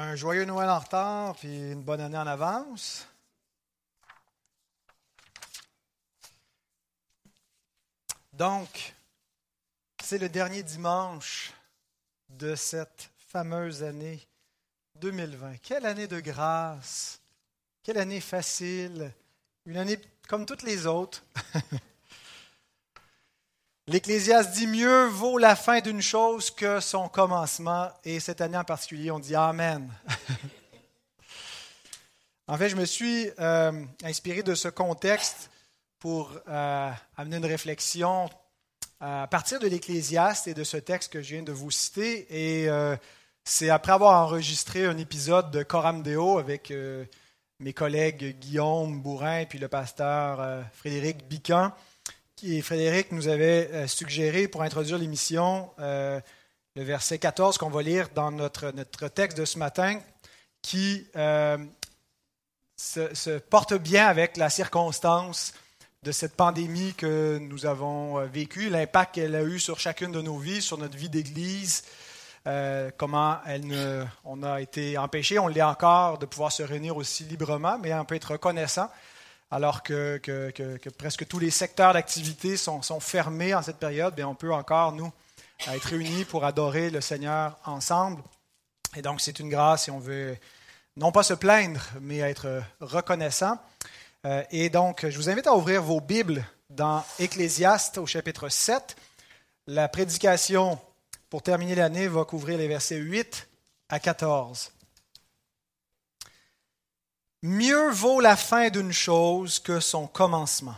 Un joyeux Noël en retard, puis une bonne année en avance. Donc, c'est le dernier dimanche de cette fameuse année 2020. Quelle année de grâce, quelle année facile, une année comme toutes les autres. L'Ecclésiaste dit mieux vaut la fin d'une chose que son commencement, et cette année en particulier, on dit Amen. en fait, je me suis euh, inspiré de ce contexte pour euh, amener une réflexion à partir de l'Ecclésiaste et de ce texte que je viens de vous citer. Et euh, c'est après avoir enregistré un épisode de Coram Deo avec mes collègues Guillaume Bourrin et puis le pasteur Frédéric Bican qui Frédéric nous avait euh, suggéré pour introduire l'émission, euh, le verset 14 qu'on va lire dans notre, notre texte de ce matin, qui euh, se, porte bien avec la circonstance de cette pandémie que nous avons vécue, l'impact qu'elle a eu sur chacune de nos vies, sur notre vie d'Église, comment elle on a été empêché, on l'est encore, de pouvoir se réunir aussi librement, mais on peut être reconnaissant alors que, presque tous les secteurs d'activité sont, fermés en cette période, bien, on peut encore, nous, être réunis pour adorer le Seigneur ensemble. Et donc, c'est une grâce et on veut non pas se plaindre, mais être reconnaissant. Euh, et donc, je vous invite à ouvrir vos Bibles dans Ecclésiaste au chapitre 7. La prédication pour terminer l'année va couvrir les versets 8 à 14. Mieux vaut la fin d'une chose que son commencement.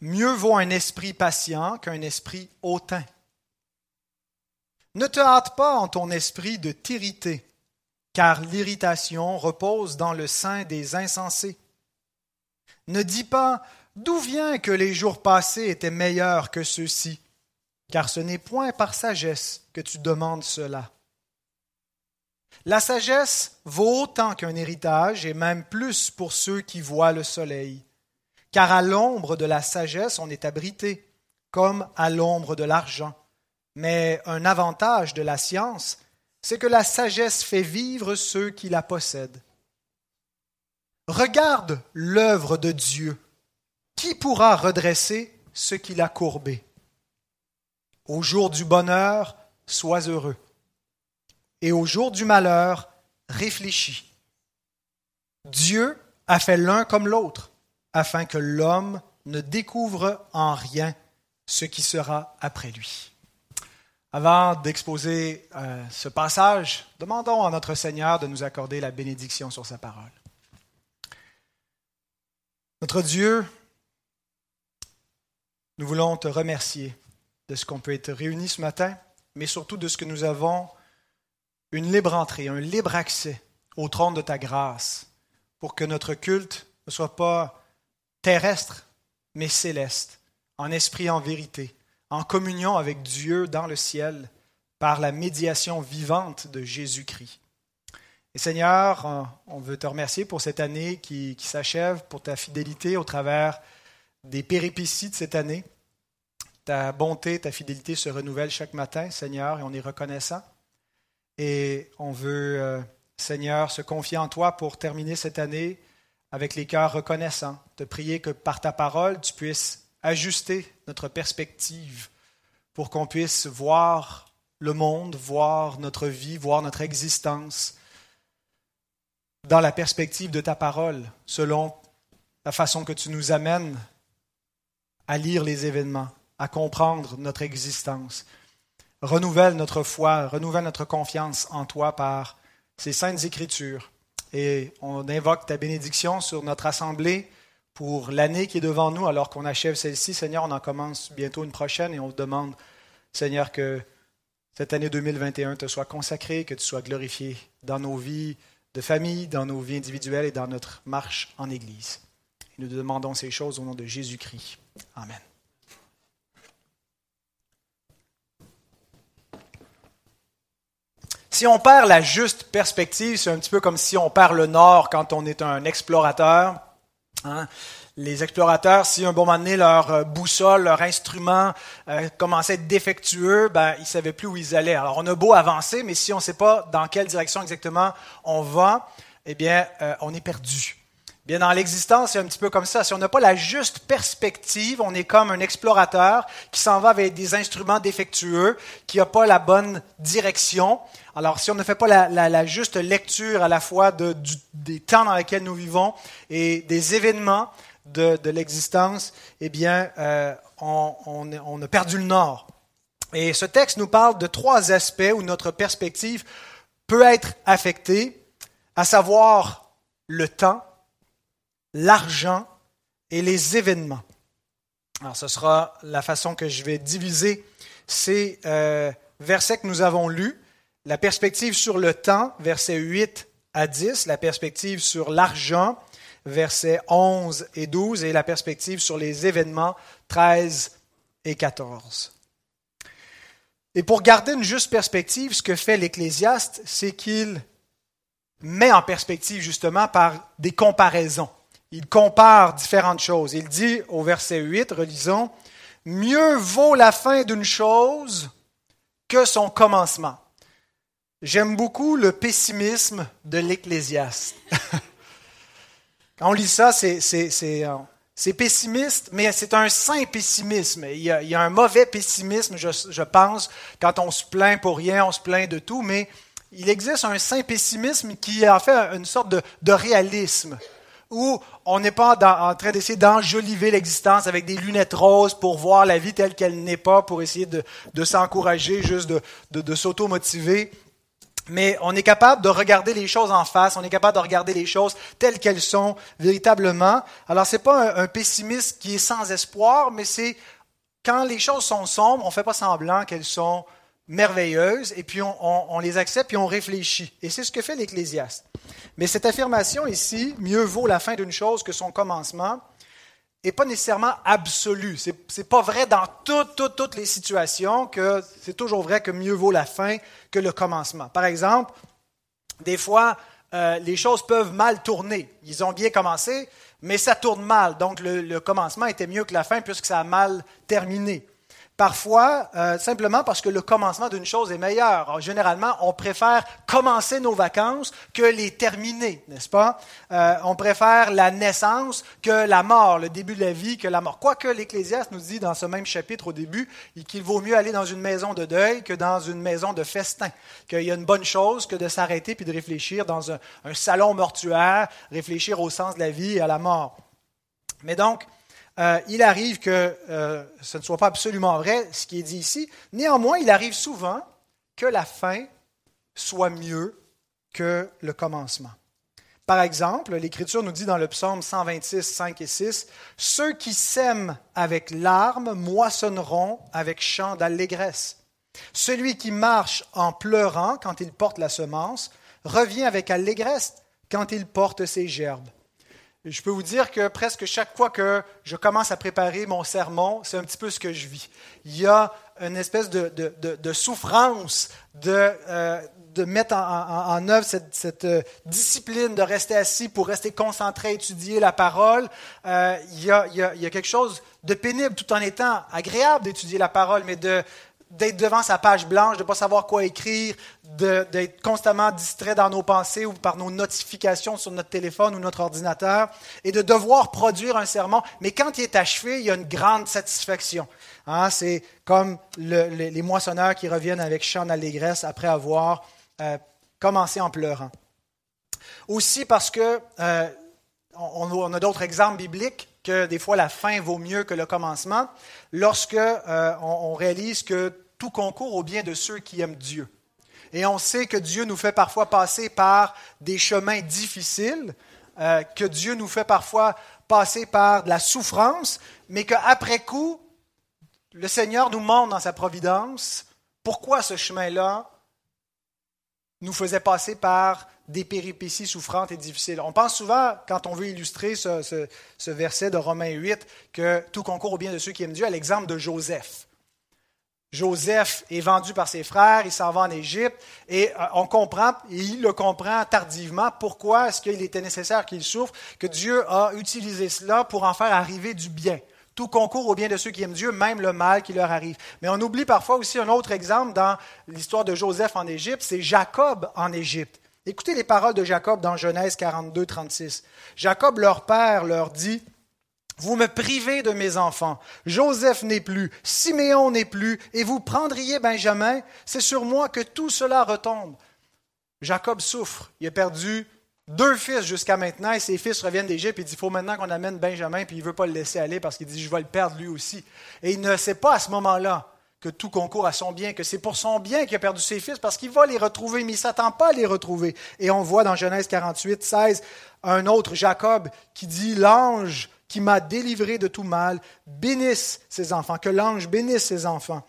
Mieux vaut un esprit patient qu'un esprit hautain. Ne te hâte pas en ton esprit de t'irriter, car l'irritation repose dans le sein des insensés. Ne dis pas d'où vient que les jours passés étaient meilleurs que ceux-ci, car ce n'est point par sagesse que tu demandes cela. La sagesse vaut autant qu'un héritage, et même plus pour ceux qui voient le soleil. Car à l'ombre de la sagesse, on est abrité, comme à l'ombre de l'argent. Mais un avantage de la science, c'est que la sagesse fait vivre ceux qui la possèdent. Regarde l'œuvre de Dieu. Qui pourra redresser ce qu'il a courbé? Au jour du bonheur, sois heureux et au jour du malheur, réfléchis. Dieu a fait l'un comme l'autre, afin que l'homme ne découvre en rien ce qui sera après lui. Avant d'exposer euh, ce passage, demandons à notre Seigneur de nous accorder la bénédiction sur sa parole. Notre Dieu, nous voulons te remercier de ce qu'on peut être réunis ce matin, mais surtout de ce que nous avons une libre entrée, un libre accès au trône de ta grâce, pour que notre culte ne soit pas terrestre, mais céleste, en esprit, en vérité, en communion avec Dieu dans le ciel, par la médiation vivante de Jésus-Christ. Et Seigneur, on veut te remercier pour cette année qui, s'achève, pour ta fidélité au travers des péripéties de cette année. Ta bonté, ta fidélité se renouvellent chaque matin, Seigneur, et on est reconnaissant. Et on veut, euh, Seigneur, se confier en toi pour terminer cette année avec les cœurs reconnaissants, te prier que par ta parole, tu puisses ajuster notre perspective pour qu'on puisse voir le monde, voir notre vie, voir notre existence dans la perspective de ta parole, selon la façon que tu nous amènes à lire les événements, à comprendre notre existence. Renouvelle notre foi, renouvelle notre confiance en toi par ces saintes écritures. Et on invoque ta bénédiction sur notre assemblée pour l'année qui est devant nous, alors qu'on achève celle-ci. Seigneur, on en commence bientôt une prochaine et on te demande, Seigneur, que cette année 2021 te soit consacrée, que tu sois glorifié dans nos vies de famille, dans nos vies individuelles et dans notre marche en Église. Et nous demandons ces choses au nom de Jésus-Christ. Amen. Si on perd la juste perspective, c'est un petit peu comme si on perd le nord quand on est un explorateur. Hein. les explorateurs, si un bon moment donné, leur euh, boussole, leur instrument euh, commençait à être défectueux, ben, ils ne savaient plus où ils allaient. Alors, on a beau avancer, mais si on ne sait pas dans quelle direction exactement on va, eh bien, euh, on est perdu. Bien, dans l'existence, c'est un petit peu comme ça. Si on n'a pas la juste perspective, on est comme un explorateur qui s'en va avec des instruments défectueux, qui n'a pas la bonne direction. Alors, si on ne fait pas la, juste lecture à la fois de, des temps dans lesquels nous vivons et des événements de, l'existence, eh bien, euh, on, on a perdu le nord. Et ce texte nous parle de trois aspects où notre perspective peut être affectée, à savoir le temps, l'argent et les événements. Alors, ce sera la façon que je vais diviser ces euh, versets que nous avons lus. La perspective sur le temps, versets 8 à 10, la perspective sur l'argent, versets 11 et 12, et la perspective sur les événements, 13 et 14. Et pour garder une juste perspective, ce que fait l'Ecclésiaste, c'est qu'il met en perspective justement par des comparaisons il compare différentes choses. Il dit au verset 8, relisons, Mieux vaut la fin d'une chose que son commencement. J'aime beaucoup le pessimisme de l'Ecclésiaste. Quand on lit ça, euh, c'est pessimiste, mais c'est un saint pessimisme. Il y, a, un mauvais pessimisme, je, pense, quand on se plaint pour rien, on se plaint de tout, mais il existe un saint pessimisme qui est en fait une sorte de, de réalisme où on n'est pas en train d'essayer d'enjoliver l'existence avec des lunettes roses pour voir la vie telle qu'elle n'est pas, pour essayer de, s'encourager, juste de, de, s'auto-motiver. Mais on est capable de regarder les choses en face, on est capable de regarder les choses telles qu'elles sont véritablement. Alors ce n'est pas un, un pessimiste qui est sans espoir, mais c'est quand les choses sont sombres, on fait pas semblant qu'elles sont merveilleuses, et puis on, les accepte, puis on réfléchit. Et c'est ce que fait l'Ecclésiaste. Mais cette affirmation ici, mieux vaut la fin d'une chose que son commencement, n'est pas nécessairement absolue. Ce n'est pas vrai dans toutes, les situations que c'est toujours vrai que mieux vaut la fin que le commencement. Par exemple, des fois, euh, les choses peuvent mal tourner. Ils ont bien commencé, mais ça tourne mal. Donc le commencement était mieux que la fin puisque ça a mal terminé. Parfois, euh, simplement parce que le commencement d'une chose est meilleur. généralement, on préfère commencer nos vacances que les terminer, n'est-ce pas? Euh, on préfère la naissance que la mort, le début de la vie que la mort. Quoique l'Ecclésiaste nous dit dans ce même chapitre au début qu'il vaut mieux aller dans une maison de deuil que dans une maison de festin. Qu'il y a une bonne chose que de s'arrêter puis de réfléchir dans un, un salon mortuaire, réfléchir au sens de la vie et à la mort. Mais donc, euh, il arrive que euh, ce ne soit pas absolument vrai ce qui est dit ici. Néanmoins, il arrive souvent que la fin soit mieux que le commencement. Par exemple, l'Écriture nous dit dans le psaume 126, 5 et 6, Ceux qui sèment avec larmes moissonneront avec chant d'allégresse. Celui qui marche en pleurant quand il porte la semence revient avec allégresse quand il porte ses gerbes. Je peux vous dire que presque chaque fois que je commence à préparer mon sermon, c'est un petit peu ce que je vis. Il y a une espèce de, souffrance de, euh, de mettre en, œuvre cette, euh, discipline de rester assis pour rester concentré étudier la parole. Euh, il, y a, il y a quelque chose de pénible tout en étant agréable d'étudier la parole, mais de, d'être devant sa page blanche, de ne pas savoir quoi écrire, d'être constamment distrait dans nos pensées ou par nos notifications sur notre téléphone ou notre ordinateur, et de devoir produire un sermon. Mais quand il est achevé, il y a une grande satisfaction. Hein, c'est comme les, moissonneurs qui reviennent avec chant d'allégresse après avoir euh, commencé en pleurant. Aussi parce que euh, on, a d'autres exemples bibliques que des fois la fin vaut mieux que le commencement, lorsque euh, on, réalise que tout concourt au bien de ceux qui aiment Dieu. Et on sait que Dieu nous fait parfois passer par des chemins difficiles, euh, que Dieu nous fait parfois passer par de la souffrance, mais qu'après coup, le Seigneur nous montre dans sa providence pourquoi ce chemin-là nous faisait passer par des péripéties souffrantes et difficiles. On pense souvent, quand on veut illustrer ce, verset de Romains 8, que tout concourt au bien de ceux qui aiment Dieu, à l'exemple de Joseph. Joseph est vendu par ses frères, il s'en va en Égypte, et euh, on comprend, et il le comprend tardivement, pourquoi est-ce qu'il était nécessaire qu'il souffre, que Dieu a utilisé cela pour en faire arriver du bien. Tout concourt au bien de ceux qui aiment Dieu, même le mal qui leur arrive. Mais on oublie parfois aussi un autre exemple dans l'histoire de Joseph en Égypte, c'est Jacob en Égypte. Écoutez les paroles de Jacob dans Genèse 42, 36. Jacob, leur père, leur dit, vous me privez de mes enfants. Joseph n'est plus, Siméon n'est plus, et vous prendriez Benjamin. C'est sur moi que tout cela retombe. Jacob souffre. Il a perdu deux fils jusqu'à maintenant, et ses fils reviennent d'Égypte. Il dit, il faut maintenant qu'on amène Benjamin, puis il ne veut pas le laisser aller parce qu'il dit, je vais le perdre lui aussi. Et il ne sait pas à ce moment-là que tout concourt à son bien, que c'est pour son bien qu'il a perdu ses fils, parce qu'il va les retrouver, mais il ne s'attend pas à les retrouver. Et on voit dans Genèse 48, 16, un autre, Jacob, qui dit, l'ange qui m'a délivré de tout mal, bénisse ses enfants, que l'ange bénisse ses enfants,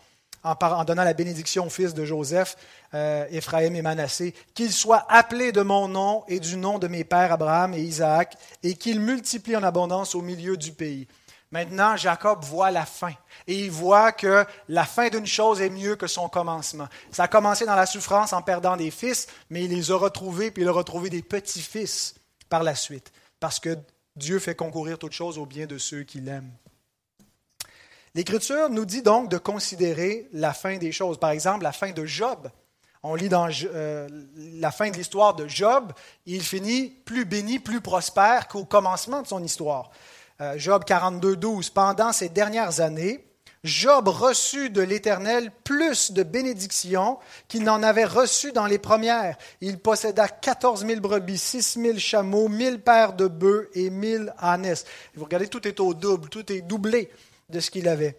en, donnant la bénédiction au fils de Joseph, euh, Éphraïm et Manassé, qu'il soit appelé de mon nom et du nom de mes pères Abraham et Isaac, et qu'il multiplie en abondance au milieu du pays. Maintenant, Jacob voit la fin. Et il voit que la fin d'une chose est mieux que son commencement. Ça a commencé dans la souffrance en perdant des fils, mais il les a retrouvés, puis il a retrouvé des petits-fils par la suite. Parce que Dieu fait concourir toutes choses au bien de ceux qui l'aiment. L'Écriture nous dit donc de considérer la fin des choses. Par exemple, la fin de Job. On lit dans euh, la fin de l'histoire de Job, il finit plus béni, plus prospère qu'au commencement de son histoire. Euh, Job 42, 12. Pendant ces dernières années, Job reçut de l'Éternel plus de bénédictions qu'il n'en avait reçu dans les premières. Il posséda quatorze mille brebis, six mille chameaux, mille paires de bœufs et mille ânesses. Vous regardez, tout est au double, tout est doublé de ce qu'il avait.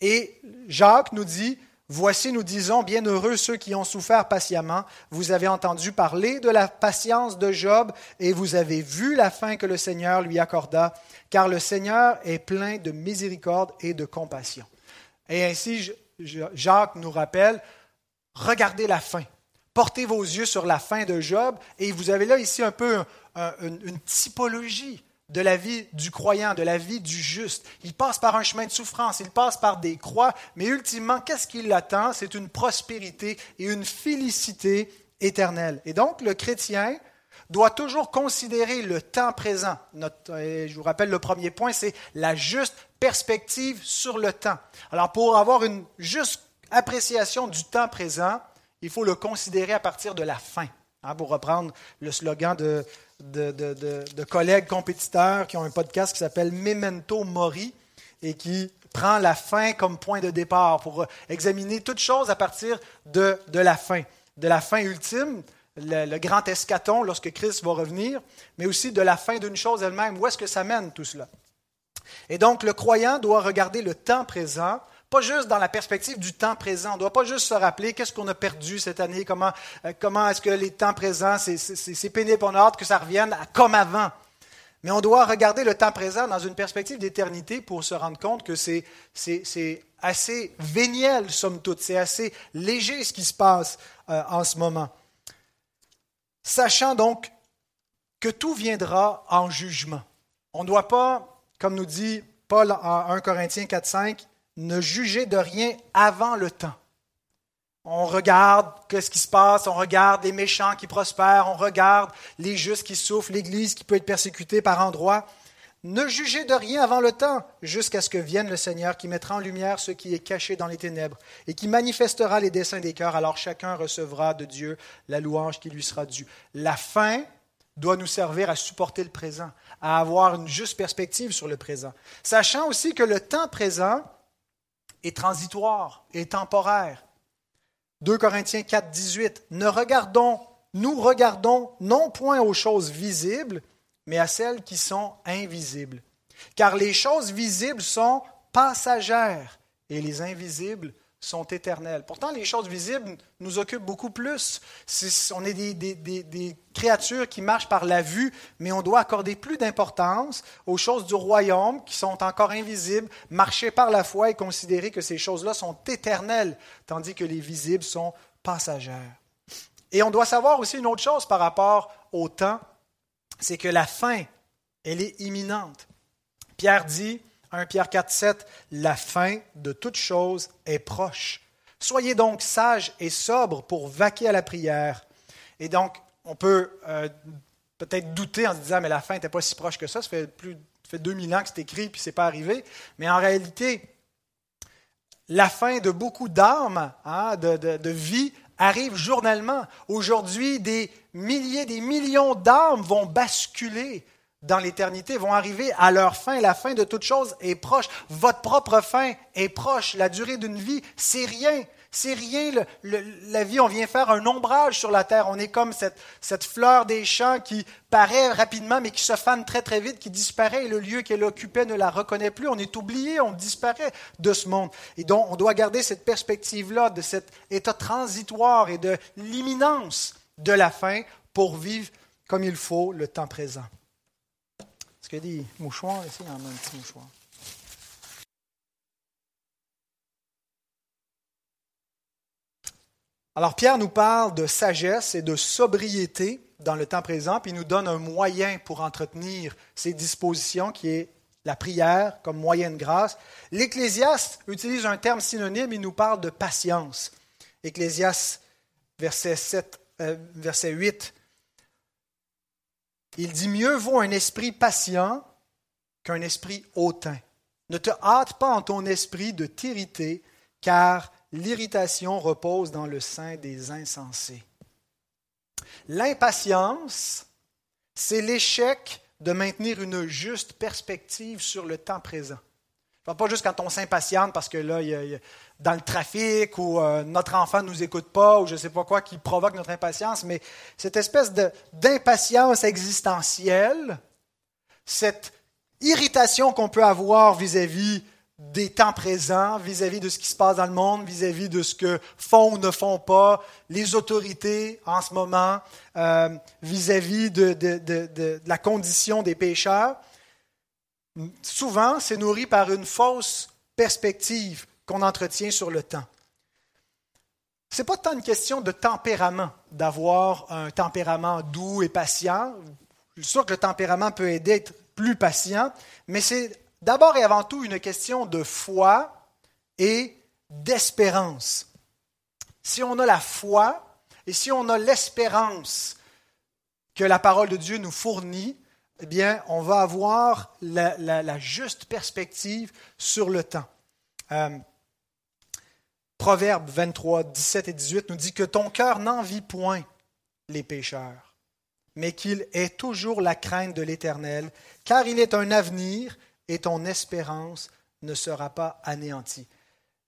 Et Jacques nous dit, Voici, nous disons, bienheureux ceux qui ont souffert patiemment. Vous avez entendu parler de la patience de Job et vous avez vu la fin que le Seigneur lui accorda, car le Seigneur est plein de miséricorde et de compassion. Et ainsi, Jacques nous rappelle, regardez la fin. Portez vos yeux sur la fin de Job et vous avez là ici un peu une typologie de la vie du croyant, de la vie du juste. Il passe par un chemin de souffrance, il passe par des croix, mais ultimement, qu'est-ce qui l'attend? C'est une prospérité et une félicité éternelle. Et donc, le chrétien doit toujours considérer le temps présent. je vous rappelle, le premier point, c'est la juste perspective sur le temps. Alors, pour avoir une juste appréciation du temps présent, il faut le considérer à partir de la fin. Hein, pour reprendre le slogan de, de, collègues compétiteurs qui ont un podcast qui s'appelle Memento Mori et qui prend la fin comme point de départ pour examiner toute chose à partir de, la fin, de la fin ultime, le, grand escaton lorsque Christ va revenir, mais aussi de la fin d'une chose elle-même. Où est-ce que ça mène tout cela? Et donc le croyant doit regarder le temps présent pas juste dans la perspective du temps présent. On ne doit pas juste se rappeler qu'est-ce qu'on a perdu cette année, comment, euh, est-ce que les temps présents, c'est pénible, on a hâte que ça revienne comme avant. Mais on doit regarder le temps présent dans une perspective d'éternité pour se rendre compte que c'est assez véniel, somme toute, c'est assez léger ce qui se passe euh, en ce moment. Sachant donc que tout viendra en jugement. On ne doit pas, comme nous dit Paul en 1 Corinthiens 4, 5, ne jugez de rien avant le temps. On regarde ce qui se passe, on regarde les méchants qui prospèrent, on regarde les justes qui souffrent, l'Église qui peut être persécutée par endroits. Ne jugez de rien avant le temps, jusqu'à ce que vienne le Seigneur qui mettra en lumière ce qui est caché dans les ténèbres et qui manifestera les desseins des cœurs. Alors chacun recevra de Dieu la louange qui lui sera due. La fin doit nous servir à supporter le présent, à avoir une juste perspective sur le présent, sachant aussi que le temps présent est transitoire et temporaire. 2 Corinthiens 4, 18. Ne regardons, nous regardons non point aux choses visibles, mais à celles qui sont invisibles. Car les choses visibles sont passagères et les invisibles sont éternelles. Pourtant, les choses visibles nous occupent beaucoup plus. On est des, créatures qui marchent par la vue, mais on doit accorder plus d'importance aux choses du royaume qui sont encore invisibles, marcher par la foi et considérer que ces choses-là sont éternelles, tandis que les visibles sont passagères. Et on doit savoir aussi une autre chose par rapport au temps, c'est que la fin, elle est imminente. Pierre dit, 1 Pierre 4, 7, la fin de toute chose est proche. Soyez donc sages et sobres pour vaquer à la prière. Et donc, on peut euh, peut-être douter en se disant, mais la fin n'était pas si proche que ça, ça fait plus fait 2000 ans que c'est écrit, puis c'est pas arrivé. Mais en réalité, la fin de beaucoup d'âmes, hein, de, de vie, arrive journellement. Aujourd'hui, des milliers, des millions d'âmes vont basculer dans l'éternité, vont arriver à leur fin. La fin de toute chose est proche. Votre propre fin est proche. La durée d'une vie, c'est rien. C'est rien, la vie, on vient faire un ombrage sur la terre. On est comme cette, fleur des champs qui paraît rapidement, mais qui se fane très très vite, qui disparaît, et le lieu qu'elle occupait ne la reconnaît plus. On est oublié, on disparaît de ce monde. Et donc, on doit garder cette perspective-là, de cet état transitoire et de l'imminence de la fin pour vivre comme il faut le temps présent. Qu'il y a des mouchoirs ici? Il y en a un petit mouchoir. Alors Pierre nous parle de sagesse et de sobriété dans le temps présent, puis il nous donne un moyen pour entretenir ces dispositions qui est la prière comme moyen de grâce. L'Ecclésiaste utilise un terme synonyme, il nous parle de patience. Ecclésiaste, verset, 7, euh, verset 8, il dit Mieux vaut un esprit patient qu'un esprit hautain. Ne te hâte pas en ton esprit de t'irriter, car l'irritation repose dans le sein des insensés. L'impatience, c'est l'échec de maintenir une juste perspective sur le temps présent. Pas juste quand on s'impatiente parce que là, il y a, dans le trafic ou euh, notre enfant ne nous écoute pas ou je ne sais pas quoi qui provoque notre impatience, mais cette espèce d'impatience existentielle, cette irritation qu'on peut avoir vis-à-vis des temps présents vis-à-vis de ce qui se passe dans le monde, vis-à-vis de ce que font ou ne font pas les autorités en ce moment, euh, vis-à-vis de, de, la condition des pécheurs. Souvent, c'est nourri par une fausse perspective qu'on entretient sur le temps. Ce n'est pas tant une question de tempérament, d'avoir un tempérament doux et patient. Je suis sûr que le tempérament peut aider à être plus patient, mais c'est d'abord et avant tout une question de foi et d'espérance. Si on a la foi et si on a l'espérance que la parole de Dieu nous fournit, eh bien, on va avoir la, juste perspective sur le temps. Euh, Proverbe 23, 17 et 18 nous dit que ton cœur n'envie point les pécheurs, mais qu'il ait toujours la crainte de l'Éternel, car il est un avenir et ton espérance ne sera pas anéantie.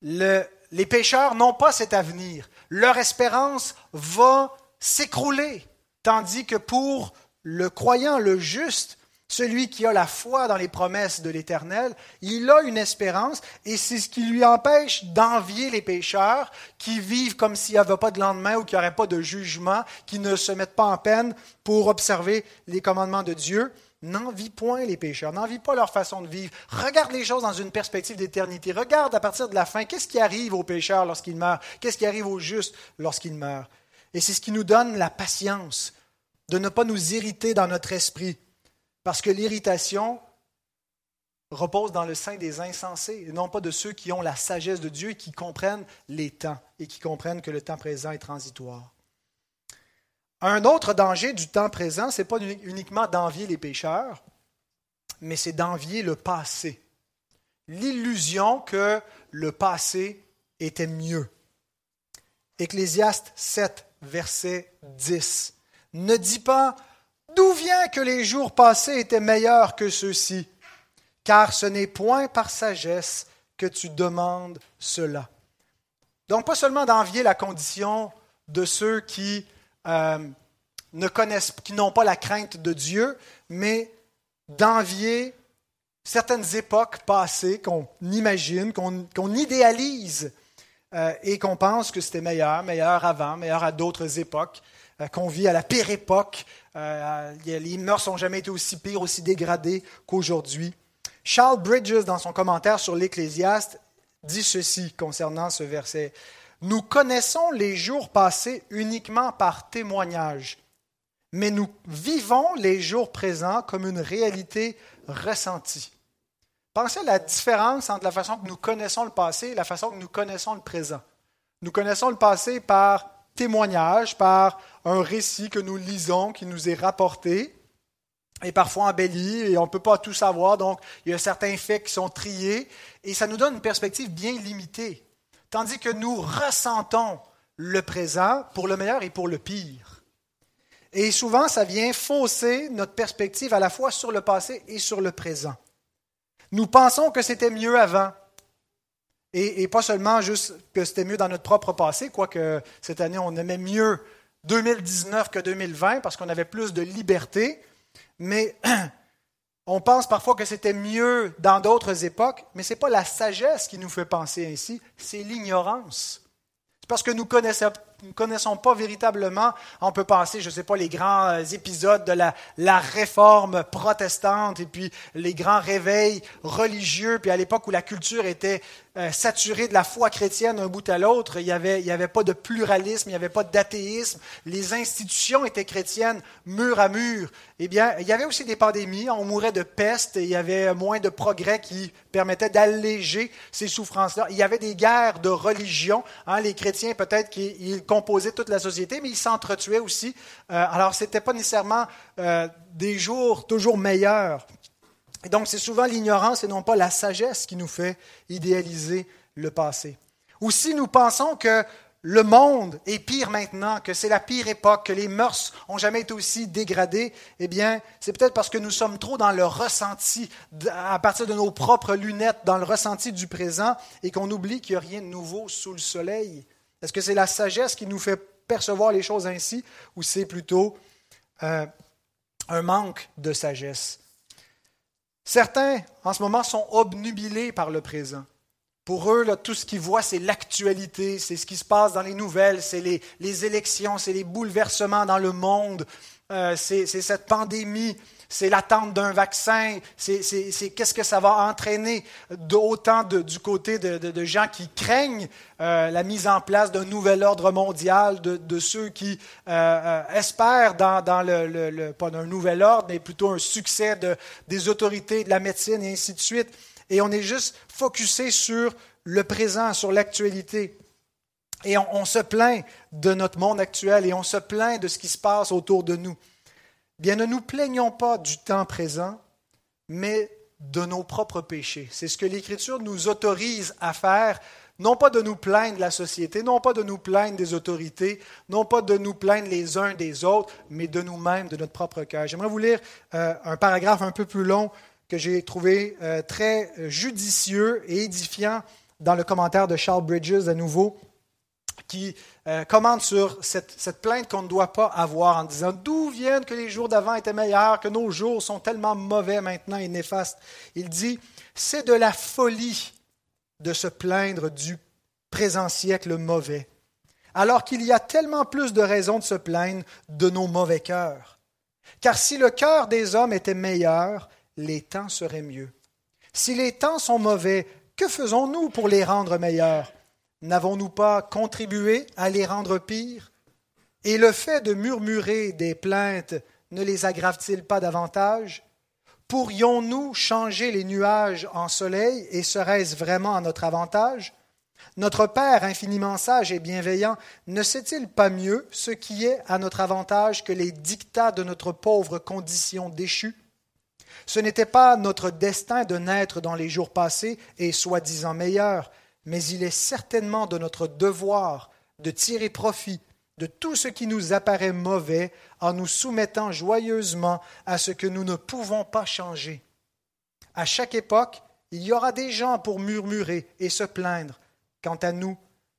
les pécheurs n'ont pas cet avenir. Leur espérance va s'écrouler, tandis que pour le croyant, le juste, celui qui a la foi dans les promesses de l'Éternel, il a une espérance et c'est ce qui lui empêche d'envier les pécheurs qui vivent comme s'il n'y avait pas de lendemain ou qu'il n'y aurait pas de jugement, qui ne se mettent pas en peine pour observer les commandements de Dieu. N'envie point les pécheurs, n'envie pas leur façon de vivre. Regarde les choses dans une perspective d'éternité. Regarde à partir de la fin, qu'est-ce qui arrive aux pécheurs lorsqu'ils meurent, qu'est-ce qui arrive aux justes lorsqu'ils meurent? Et c'est ce qui nous donne la patience de ne pas nous irriter dans notre esprit, parce que l'irritation repose dans le sein des insensés, et non pas de ceux qui ont la sagesse de Dieu et qui comprennent les temps, et qui comprennent que le temps présent est transitoire. Un autre danger du temps présent, ce n'est pas uniquement d'envier les pécheurs, mais c'est d'envier le passé. L'illusion que le passé était mieux. Ecclésiaste 7, verset 10. Ne dis pas d'où vient que les jours passés étaient meilleurs que ceux-ci, car ce n'est point par sagesse que tu demandes cela. Donc, pas seulement d'envier la condition de ceux qui euh, ne connaissent, qui n'ont pas la crainte de Dieu, mais d'envier certaines époques passées qu'on imagine, qu'on idéalise euh, et qu'on pense que c'était meilleur, meilleur avant, meilleur à d'autres époques, euh, qu'on vit à la pire époque. les mœurs n'ont jamais été aussi pires, aussi dégradées qu'aujourd'hui. Charles Bridges, dans son commentaire sur l'Ecclésiaste, dit ceci concernant ce verset. Nous connaissons les jours passés uniquement par témoignage, mais nous vivons les jours présents comme une réalité ressentie. Pensez à la différence entre la façon que nous connaissons le passé et la façon que nous connaissons le présent. Nous connaissons le passé par témoignage, par un récit que nous lisons, qui nous est rapporté, et parfois embelli, et on ne peut pas tout savoir, donc il y a certains faits qui sont triés, et ça nous donne une perspective bien limitée. Tandis que nous ressentons le présent pour le meilleur et pour le pire. Et souvent, ça vient fausser notre perspective à la fois sur le passé et sur le présent. Nous pensons que c'était mieux avant. Et, pas seulement juste que c'était mieux dans notre propre passé, quoique cette année, on aimait mieux 2019 que 2020 parce qu'on avait plus de liberté. Mais on pense parfois que c'était mieux dans d'autres époques, mais ce n'est pas la sagesse qui nous fait penser ainsi, c'est l'ignorance. C'est parce que nous connaissons nous ne connaissons pas véritablement, on peut penser, je ne sais pas, les grands épisodes de la, réforme protestante et puis les grands réveils religieux, puis à l'époque où la culture était euh, saturée de la foi chrétienne d'un bout à l'autre, il n'y avait, avait pas de pluralisme, il n'y avait pas d'athéisme, les institutions étaient chrétiennes mur à mur. Eh bien, il y avait aussi des pandémies, on mourait de peste, il y avait moins de progrès qui permettaient d'alléger ces souffrances-là. Il y avait des guerres de religion, hein, les chrétiens peut-être qu'ils composaient toute la société, mais ils s'entretuaient aussi. Euh, alors, ce n'était pas nécessairement euh, des jours toujours meilleurs. Et donc, c'est souvent l'ignorance et non pas la sagesse qui nous fait idéaliser le passé. Ou si nous pensons que le monde est pire maintenant, que c'est la pire époque, que les mœurs ont jamais été aussi dégradées, eh bien, c'est peut-être parce que nous sommes trop dans le ressenti, à partir de nos propres lunettes, dans le ressenti du présent, et qu'on oublie qu'il n'y a rien de nouveau sous le soleil. Est-ce que c'est la sagesse qui nous fait percevoir les choses ainsi ou c'est plutôt euh, un manque de sagesse? Certains, en ce moment, sont obnubilés par le présent. Pour eux, tout ce qu'ils voient, c'est l'actualité, c'est ce qui se passe dans les nouvelles, c'est les, les élections, c'est les bouleversements dans le monde, euh, c'est cette pandémie, c'est l'attente d'un vaccin, c'est qu'est-ce que ça va entraîner? Autant du côté de, gens qui craignent euh, la mise en place d'un nouvel ordre mondial, de, ceux qui euh, espèrent dans, le, pas d'un nouvel ordre, mais plutôt un succès des autorités de la médecine et ainsi de suite. Et on est juste focusé sur le présent, sur l'actualité. Et on, se plaint de notre monde actuel et on se plaint de ce qui se passe autour de nous. Bien, ne nous plaignons pas du temps présent, mais de nos propres péchés. C'est ce que l'Écriture nous autorise à faire, non pas de nous plaindre de la société, non pas de nous plaindre des autorités, non pas de nous plaindre les uns des autres, mais de nous-mêmes, de notre propre cœur. J'aimerais vous lire euh, un paragraphe un peu plus long que j'ai trouvé euh, très judicieux et édifiant dans le commentaire de Charles Bridges à nouveau qui euh, commente sur cette, plainte qu'on ne doit pas avoir en disant d'où viennent que les jours d'avant étaient meilleurs, que nos jours sont tellement mauvais maintenant et néfastes. Il dit, c'est de la folie de se plaindre du présent siècle mauvais, alors qu'il y a tellement plus de raisons de se plaindre de nos mauvais cœurs. Car si le cœur des hommes était meilleur, les temps seraient mieux. Si les temps sont mauvais, que faisons-nous pour les rendre meilleurs? N'avons-nous pas contribué à les rendre pires? Et le fait de murmurer des plaintes ne les aggrave-t-il pas davantage? Pourrions-nous changer les nuages en soleil et serait-ce vraiment à notre avantage? Notre Père infiniment sage et bienveillant ne sait-il pas mieux ce qui est à notre avantage que les dictats de notre pauvre condition déchue? Ce n'était pas notre destin de naître dans les jours passés et soi-disant meilleurs, mais il est certainement de notre devoir de tirer profit de tout ce qui nous apparaît mauvais en nous soumettant joyeusement à ce que nous ne pouvons pas changer. À chaque époque, il y aura des gens pour murmurer et se plaindre. Quant à nous,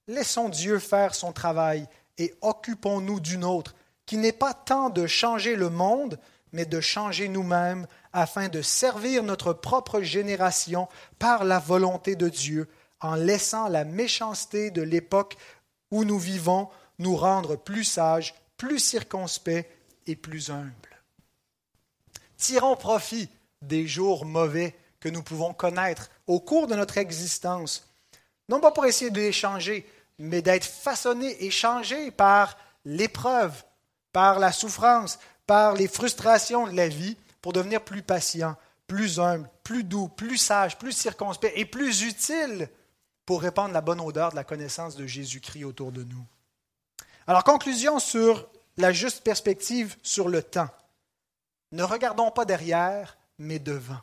laissons Dieu faire son travail et occupons-nous d'une autre, qui n'est pas tant de changer le monde, mais de changer nous-mêmes afin de servir notre propre génération par la volonté de Dieu en laissant la méchanceté de l'époque où nous vivons nous rendre plus sages, plus circonspects et plus humbles. Tirons profit des jours mauvais que nous pouvons connaître au cours de notre existence, non pas pour essayer de les changer, mais d'être façonnés et changés par l'épreuve, par la souffrance, par les frustrations de la vie, pour devenir plus patients, plus humble, plus doux, plus sage, plus circonspect et plus utile pour répandre la bonne odeur de la connaissance de Jésus-Christ autour de nous. Alors, conclusion sur la juste perspective sur le temps. Ne regardons pas derrière, mais devant.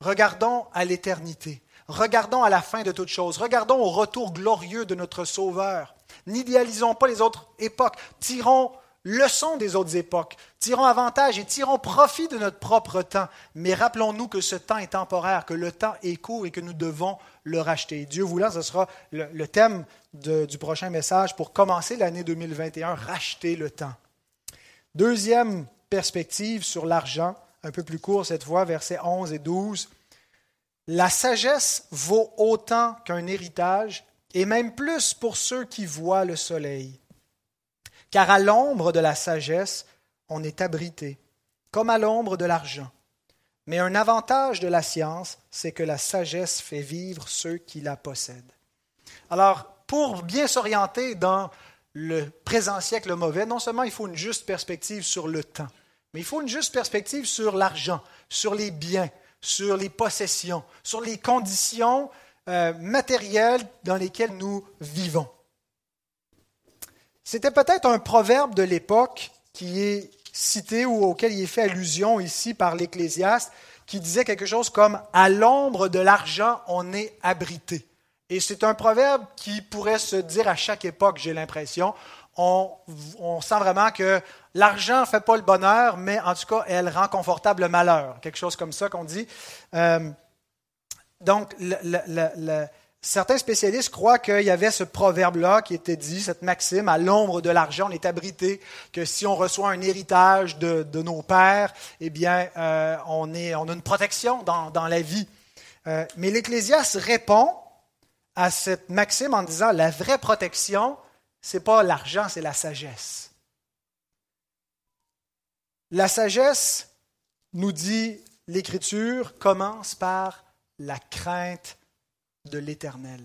Regardons à l'éternité. Regardons à la fin de toute chose. Regardons au retour glorieux de notre Sauveur. N'idéalisons pas les autres époques. Tirons leçon des autres époques. Tirons avantage et tirons profit de notre propre temps. Mais rappelons-nous que ce temps est temporaire, que le temps est court et que nous devons le racheter. Dieu voulant, ce sera le, thème du prochain message pour commencer l'année 2021, racheter le temps. Deuxième perspective sur l'argent, un peu plus court cette fois, versets 11 et 12. La sagesse vaut autant qu'un héritage, et même plus pour ceux qui voient le soleil. Car à l'ombre de la sagesse, on est abrité, comme à l'ombre de l'argent. Mais un avantage de la science, c'est que la sagesse fait vivre ceux qui la possèdent. Alors, pour bien s'orienter dans le présent siècle mauvais, non seulement il faut une juste perspective sur le temps, mais il faut une juste perspective sur l'argent, sur les biens, sur les possessions, sur les conditions euh, matérielles dans lesquelles nous vivons. C'était peut-être un proverbe de l'époque qui est cité ou auquel il est fait allusion ici par l'Ecclésiaste, qui disait quelque chose comme À l'ombre de l'argent, on est abrité. Et c'est un proverbe qui pourrait se dire à chaque époque, j'ai l'impression. On, sent vraiment que l'argent ne fait pas le bonheur, mais en tout cas, elle rend confortable le malheur. Quelque chose comme ça qu'on dit. Euh, donc, le, Certains spécialistes croient qu'il y avait ce proverbe-là qui était dit, cette maxime, à l'ombre de l'argent, on est abrité, que si on reçoit un héritage de, nos pères, eh bien, euh, on, a une protection dans, la vie. Euh, mais l'Ecclésiaste répond à cette maxime en disant, la vraie protection, c'est pas l'argent, c'est la sagesse. La sagesse, nous dit l'Écriture, commence par la crainte de l'Éternel.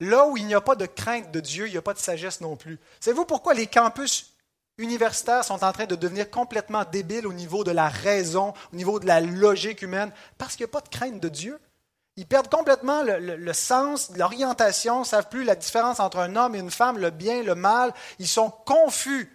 Là où il n'y a pas de crainte de Dieu, il n'y a pas de sagesse non plus. Savez-vous pourquoi les campus universitaires sont en train de devenir complètement débiles au niveau de la raison, au niveau de la logique humaine? Parce qu'il n'y a pas de crainte de Dieu. Ils perdent complètement le, sens, l'orientation, ne savent plus la différence entre un homme et une femme, le bien, le mal. Ils sont confus.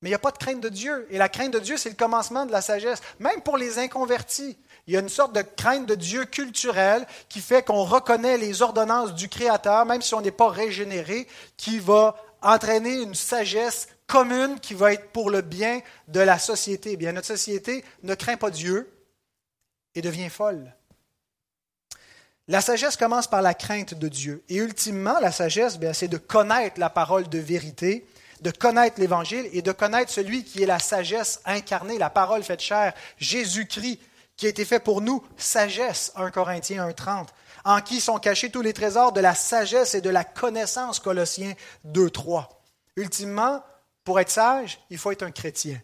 Mais il n'y a pas de crainte de Dieu. Et la crainte de Dieu, c'est le commencement de la sagesse. Même pour les inconvertis. Il y a une sorte de crainte de Dieu culturelle qui fait qu'on reconnaît les ordonnances du Créateur, même si on n'est pas régénéré, qui va entraîner une sagesse commune qui va être pour le bien de la société. Eh bien, notre société ne craint pas Dieu et devient folle. La sagesse commence par la crainte de Dieu. Et ultimement, la sagesse, c'est de connaître la parole de vérité, de connaître l'Évangile et de connaître celui qui est la sagesse incarnée, la parole faite chair, Jésus-Christ, qui a été fait pour nous, sagesse, 1 Corinthiens 1.30, en qui sont cachés tous les trésors de la sagesse et de la connaissance, Colossiens 2.3. Ultimement, pour être sage, il faut être un chrétien.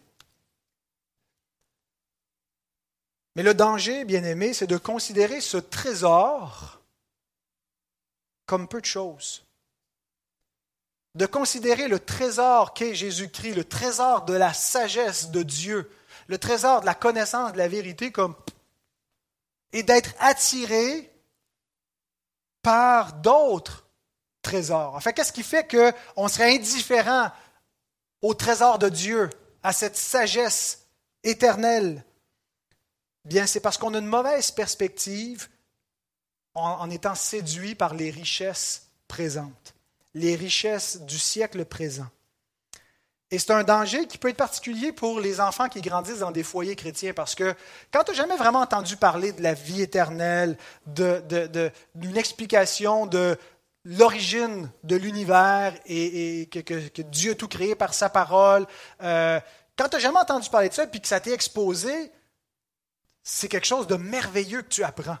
Mais le danger, bien aimé, c'est de considérer ce trésor comme peu de choses. De considérer le trésor qu'est Jésus-Christ, le trésor de la sagesse de Dieu, le trésor de la connaissance de la vérité comme et d'être attiré par d'autres trésors. Enfin, qu'est-ce qui fait qu'on serait indifférent au trésor de Dieu, à cette sagesse éternelle? Bien, c'est parce qu'on a une mauvaise perspective en étant séduit par les richesses présentes, les richesses du siècle présent. Et c'est un danger qui peut être particulier pour les enfants qui grandissent dans des foyers chrétiens, parce que quand tu n'as jamais vraiment entendu parler de la vie éternelle, d'une explication de l'origine de l'univers et, que, Dieu a tout créé par sa parole, euh, quand tu n'as jamais entendu parler de ça, puis que ça t'est exposé, c'est quelque chose de merveilleux que tu apprends.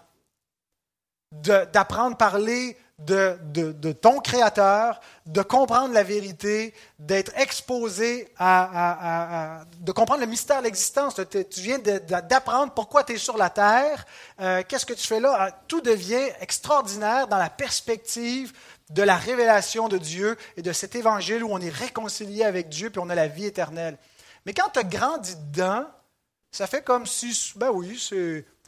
D'apprendre parler de, ton Créateur, de comprendre la vérité, d'être exposé à, de comprendre le mystère de l'existence. Tu viens d'apprendre pourquoi tu es sur la terre, euh, qu'est-ce que tu fais là? Ah, tout devient extraordinaire dans la perspective de la révélation de Dieu et de cet évangile où on est réconcilié avec Dieu puis on a la vie éternelle. Mais quand tu as grandi dedans, Ça fait comme si, ben oui,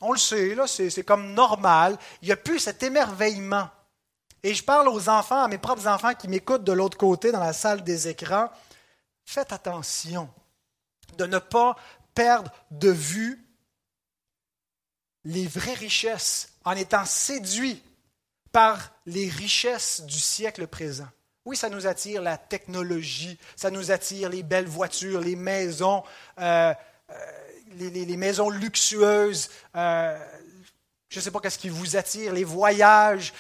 on le sait, là, c'est, comme normal. Il n'y a plus cet émerveillement. Et je parle aux enfants, à mes propres enfants qui m'écoutent de l'autre côté dans la salle des écrans. Faites attention de ne pas perdre de vue les vraies richesses en étant séduits par les richesses du siècle présent. Oui, ça nous attire la technologie, ça nous attire les belles voitures, les maisons, euh, euh, les, maisons luxueuses. Euh, je ne sais pas qu'est-ce qui vous attire, les voyages,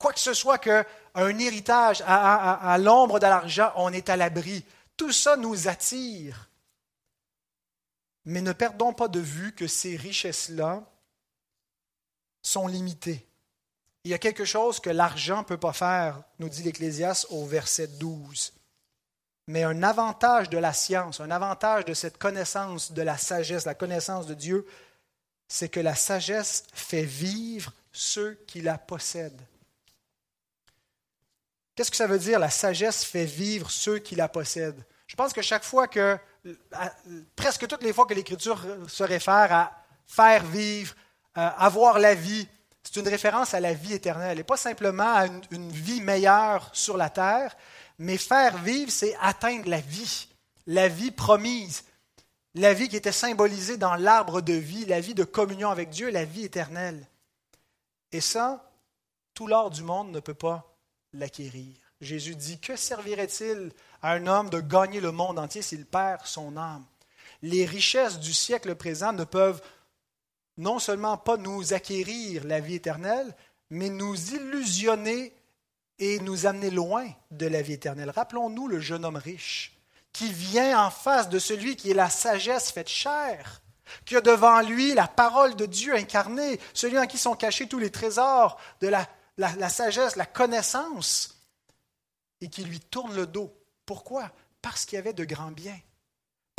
quoi que ce soit qu'un héritage à, l'ombre de l'argent, on est à l'abri. Tout ça nous attire. Mais ne perdons pas de vue que ces richesses-là sont limitées. Il y a quelque chose que l'argent ne peut pas faire, nous dit l'Ecclésiaste au verset 12. Mais un avantage de la science, un avantage de cette connaissance de la sagesse, la connaissance de Dieu, c'est que la sagesse fait vivre ceux qui la possèdent. Qu'est-ce que ça veut dire, la sagesse fait vivre ceux qui la possèdent? Je pense que chaque fois que, presque toutes les fois que l'Écriture se réfère à faire vivre, avoir la vie, c'est une référence à la vie éternelle et pas simplement à une, vie meilleure sur la terre, mais faire vivre, c'est atteindre la vie, la vie promise, la vie qui était symbolisée dans l'arbre de vie, la vie de communion avec Dieu, la vie éternelle. Et ça, tout l'or du monde ne peut pas l'acquérir. Jésus dit, que servirait-il à un homme de gagner le monde entier s'il perd son âme? Les richesses du siècle présent ne peuvent non seulement pas nous acquérir la vie éternelle, mais nous illusionner et nous amener loin de la vie éternelle. Rappelons-nous le jeune homme riche qui vient en face de celui qui est la sagesse faite chair, qui a devant lui la parole de Dieu incarnée, celui en qui sont cachés tous les trésors de la, la sagesse, la connaissance, et qui lui tourne le dos. Pourquoi? Parce qu'il y avait de grands biens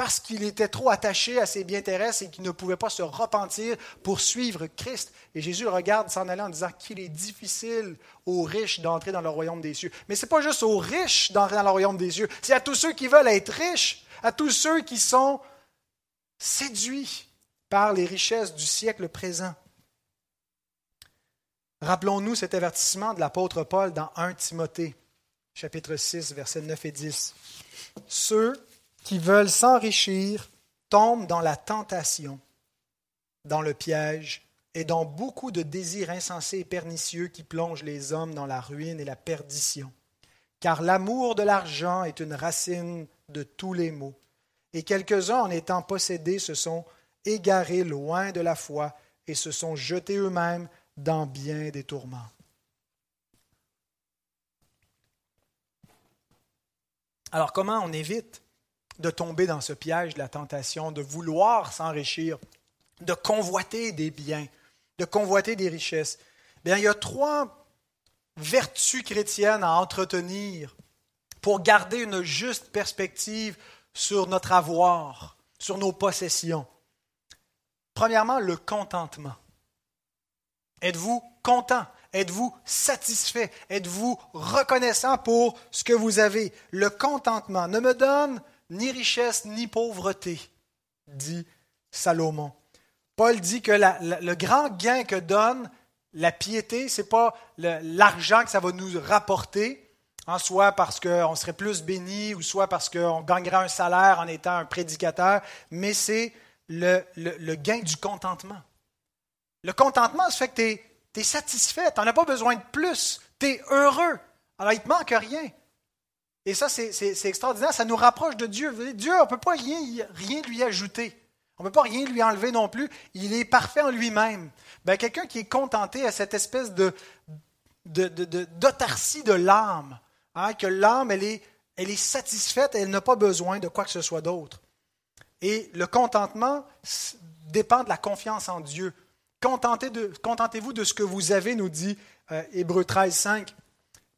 parce qu'il était trop attaché à ses biens terrestres et qu'il ne pouvait pas se repentir pour suivre Christ. Et Jésus regarde s'en aller en disant qu'il est difficile aux riches d'entrer dans le royaume des cieux. Mais ce n'est pas juste aux riches d'entrer dans le royaume des cieux, c'est à tous ceux qui veulent être riches, à tous ceux qui sont séduits par les richesses du siècle présent. Rappelons-nous cet avertissement de l'apôtre Paul dans 1 Timothée, chapitre 6, versets 9 et 10. Ceux qui veulent s'enrichir tombent dans la tentation, dans le piège et dans beaucoup de désirs insensés et pernicieux qui plongent les hommes dans la ruine et la perdition. Car l'amour de l'argent est une racine de tous les maux, et quelques-uns en étant possédés se sont égarés loin de la foi et se sont jetés eux-mêmes dans bien des tourments. Alors comment on évite de tomber dans ce piège de la tentation, de vouloir s'enrichir, de convoiter des biens, de convoiter des richesses? Bien, il y a trois vertus chrétiennes à entretenir pour garder une juste perspective sur notre avoir, sur nos possessions. Premièrement, le contentement. Êtes-vous content? Êtes-vous satisfait? Êtes-vous reconnaissant pour ce que vous avez? Le contentement ne me donne ni richesse, ni pauvreté, dit Salomon. Paul dit que le grand gain que donne la piété, ce n'est pas l'argent que ça va nous rapporter, en soit parce qu'on serait plus béni, ou soit parce qu'on gagnerait un salaire en étant un prédicateur, mais c'est le, gain du contentement. Le contentement, ça fait que tu es, satisfait, tu n'en as pas besoin de plus, tu es heureux. Alors, il ne te manque rien. Et ça, c'est extraordinaire. Ça nous rapproche de Dieu. Dieu, on ne peut pas rien, rien lui ajouter. On ne peut pas rien lui enlever non plus. Il est parfait en lui-même. Ben, Quelqu'un qui est contenté à cette espèce de d'autarcie de, l'âme, hein, que l'âme, elle est, elle est satisfaite, elle n'a pas besoin de quoi que ce soit d'autre. Et le contentement dépend de la confiance en Dieu. Contentez-vous de, ce que vous avez, nous dit euh, Hébreu 13, 5.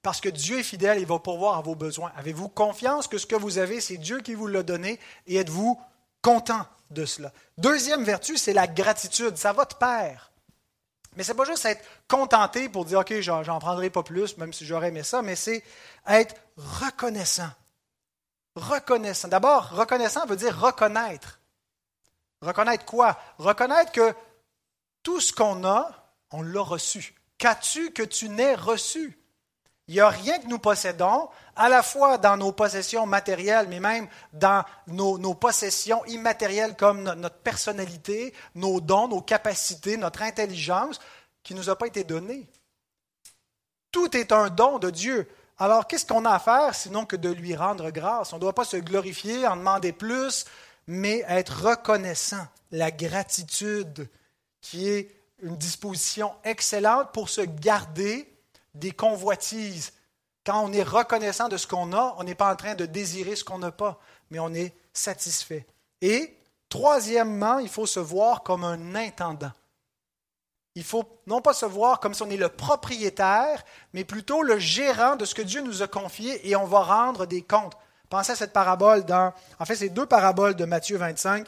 Parce que Dieu est fidèle, il va pourvoir à vos besoins. Avez-vous confiance que ce que vous avez, c'est Dieu qui vous l'a donné et êtes-vous content de cela? Deuxième vertu, c'est la gratitude. Ça va de pair. Mais ce n'est pas juste être contenté pour dire, OK, j'en prendrai pas plus, même si j'aurais aimé ça, mais c'est être reconnaissant. Reconnaissant. D'abord, reconnaissant veut dire reconnaître. Reconnaître quoi? Reconnaître que tout ce qu'on a, on l'a reçu. Qu'as-tu que tu n'aies reçu? Il n'y a rien que nous possédons, à la fois dans nos possessions matérielles, mais même dans nos, possessions immatérielles comme notre personnalité, nos dons, nos capacités, notre intelligence, qui ne nous a pas été donnée. Tout est un don de Dieu. Alors, qu'est-ce qu'on a à faire sinon que de lui rendre grâce? On ne doit pas se glorifier, en demander plus, mais être reconnaissant. La gratitude, qui est une disposition excellente pour se garder des convoitises. Quand on est reconnaissant de ce qu'on a, on n'est pas en train de désirer ce qu'on n'a pas, mais on est satisfait. Et, troisièmement, il faut se voir comme un intendant. Il faut non pas se voir comme si on est le propriétaire, mais plutôt le gérant de ce que Dieu nous a confié et on va rendre des comptes. Pensez à cette parabole dans, en fait, c'est deux paraboles de Matthieu 25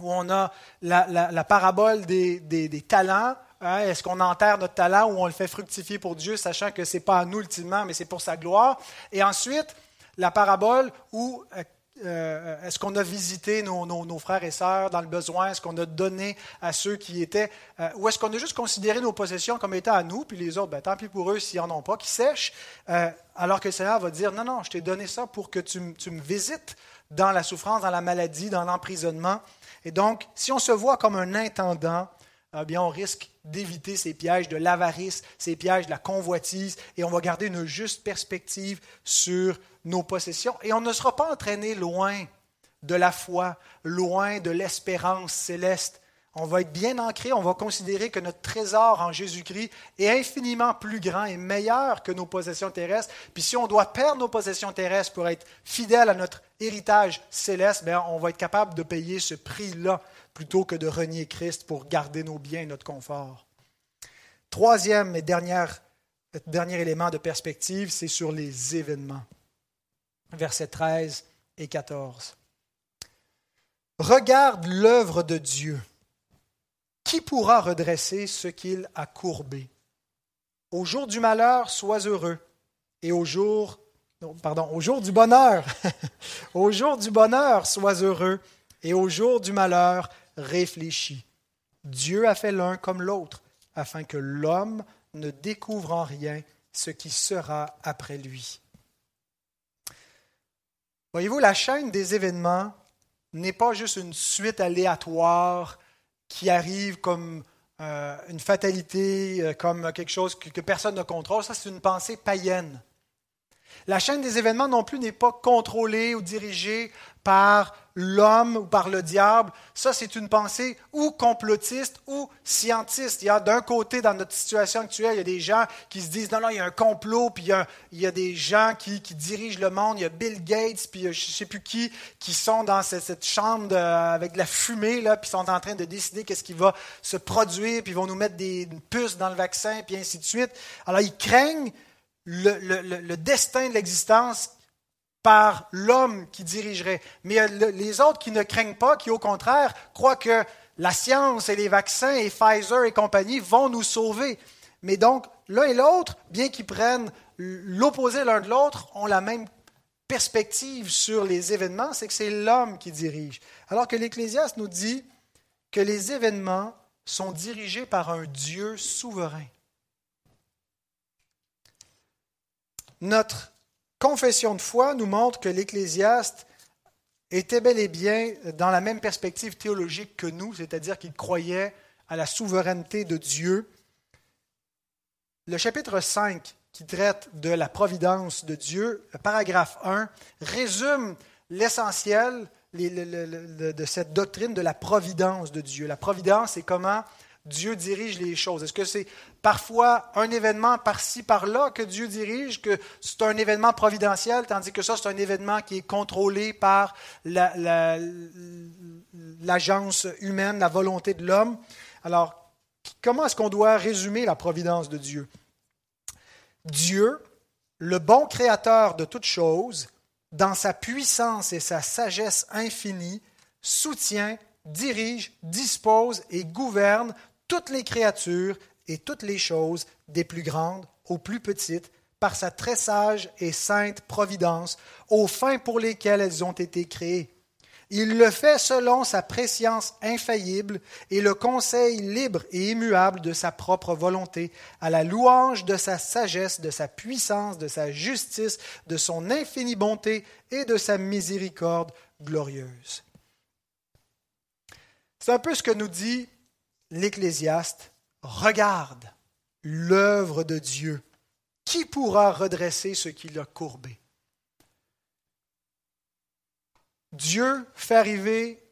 où on a la, parabole des, talents. Hein. Est-ce qu'on enterre notre talent ou on le fait fructifier pour Dieu, sachant que ce n'est pas à nous ultimement, mais c'est pour sa gloire. Et ensuite, la parabole où euh, euh, est-ce qu'on a visité nos, frères et sœurs dans le besoin? Est-ce qu'on a donné à ceux qui étaient... Euh, ou est-ce qu'on a juste considéré nos possessions comme étant à nous, puis les autres, ben, tant pis pour eux s'ils n'en ont pas, qui sèchent, alors que le Seigneur va dire, non, non, je t'ai donné ça pour que tu me visites dans la souffrance, dans la maladie, dans l'emprisonnement. Et donc, si on se voit comme un intendant, eh bien, on risque d'éviter ces pièges de l'avarice, ces pièges de la convoitise, et on va garder une juste perspective sur nos possessions, et on ne sera pas entraîné loin de la foi, loin de l'espérance céleste. On va être bien ancré, on va considérer que notre trésor en Jésus-Christ est infiniment plus grand et meilleur que nos possessions terrestres. Puis si on doit perdre nos possessions terrestres pour être fidèle à notre héritage céleste, bien, on va être capable de payer ce prix-là plutôt que de renier Christ pour garder nos biens et notre confort. Troisième et dernier élément de perspective, c'est sur les événements. Versets 13 et 14. Regarde l'œuvre de Dieu. Qui pourra redresser ce qu'il a courbé? Au jour du malheur, sois heureux, et au jour, pardon, au jour du bonheur, au jour du bonheur, sois heureux, et au jour du malheur, réfléchis. Dieu a fait l'un comme l'autre, afin que l'homme ne découvre en rien ce qui sera après lui. Voyez-vous, la chaîne des événements n'est pas juste une suite aléatoire qui arrive comme euh, une fatalité, euh, comme quelque chose que personne ne contrôle. Ça, c'est une pensée païenne. La chaîne des événements non plus n'est pas contrôlée ou dirigée par l'homme ou par le diable. Ça, c'est une pensée ou complotiste ou scientiste. Il y a d'un côté, dans notre situation actuelle, il y a des gens qui se disent, non, non, il y a un complot, puis il y a, des gens qui, dirigent le monde. Il y a Bill Gates, puis je ne sais plus qui, qui sont dans cette, chambre avec de la fumée, là, puis sont en train de décider qu'est-ce qui va se produire, puis ils vont nous mettre des puces dans le vaccin, puis ainsi de suite. Alors, ils craignent le, destin de l'existence par l'homme qui dirigerait. Mais les autres qui ne craignent pas, qui au contraire croient que la science et les vaccins et Pfizer et compagnie vont nous sauver. Mais donc, l'un et l'autre, bien qu'ils prennent l'opposé l'un de l'autre, ont la même perspective sur les événements, c'est que c'est l'homme qui dirige. Alors que l'Ecclésiaste nous dit que les événements sont dirigés par un Dieu souverain. Notre confession de foi nous montre que l'Ecclésiaste était bel et bien dans la même perspective théologique que nous, c'est-à-dire qu'il croyait à la souveraineté de Dieu. Le chapitre 5, qui traite de la providence de Dieu, le paragraphe 1, résume l'essentiel de cette doctrine de la providence de Dieu. La providence, c'est comment Dieu dirige les choses? Est-ce que c'est parfois un événement par-ci, par-là que Dieu dirige, que c'est un événement providentiel, tandis que ça, c'est un événement qui est contrôlé par l'agence humaine, la volonté de l'homme? Alors, comment est-ce qu'on doit résumer la providence de Dieu? Dieu, le bon créateur de toutes choses, dans sa puissance et sa sagesse infinie, soutient, dirige, dispose et gouverne toutes les créatures et toutes les choses, des plus grandes aux plus petites, par sa très sage et sainte providence, aux fins pour lesquelles elles ont été créées. Il le fait selon sa préscience infaillible et le conseil libre et immuable de sa propre volonté, à la louange de sa sagesse, de sa puissance, de sa justice, de son infinie bonté et de sa miséricorde glorieuse. C'est un peu ce que nous dit l'Ecclésiaste. Regarde l'œuvre de Dieu. Qui pourra redresser ce qu'il a courbé? Dieu fait arriver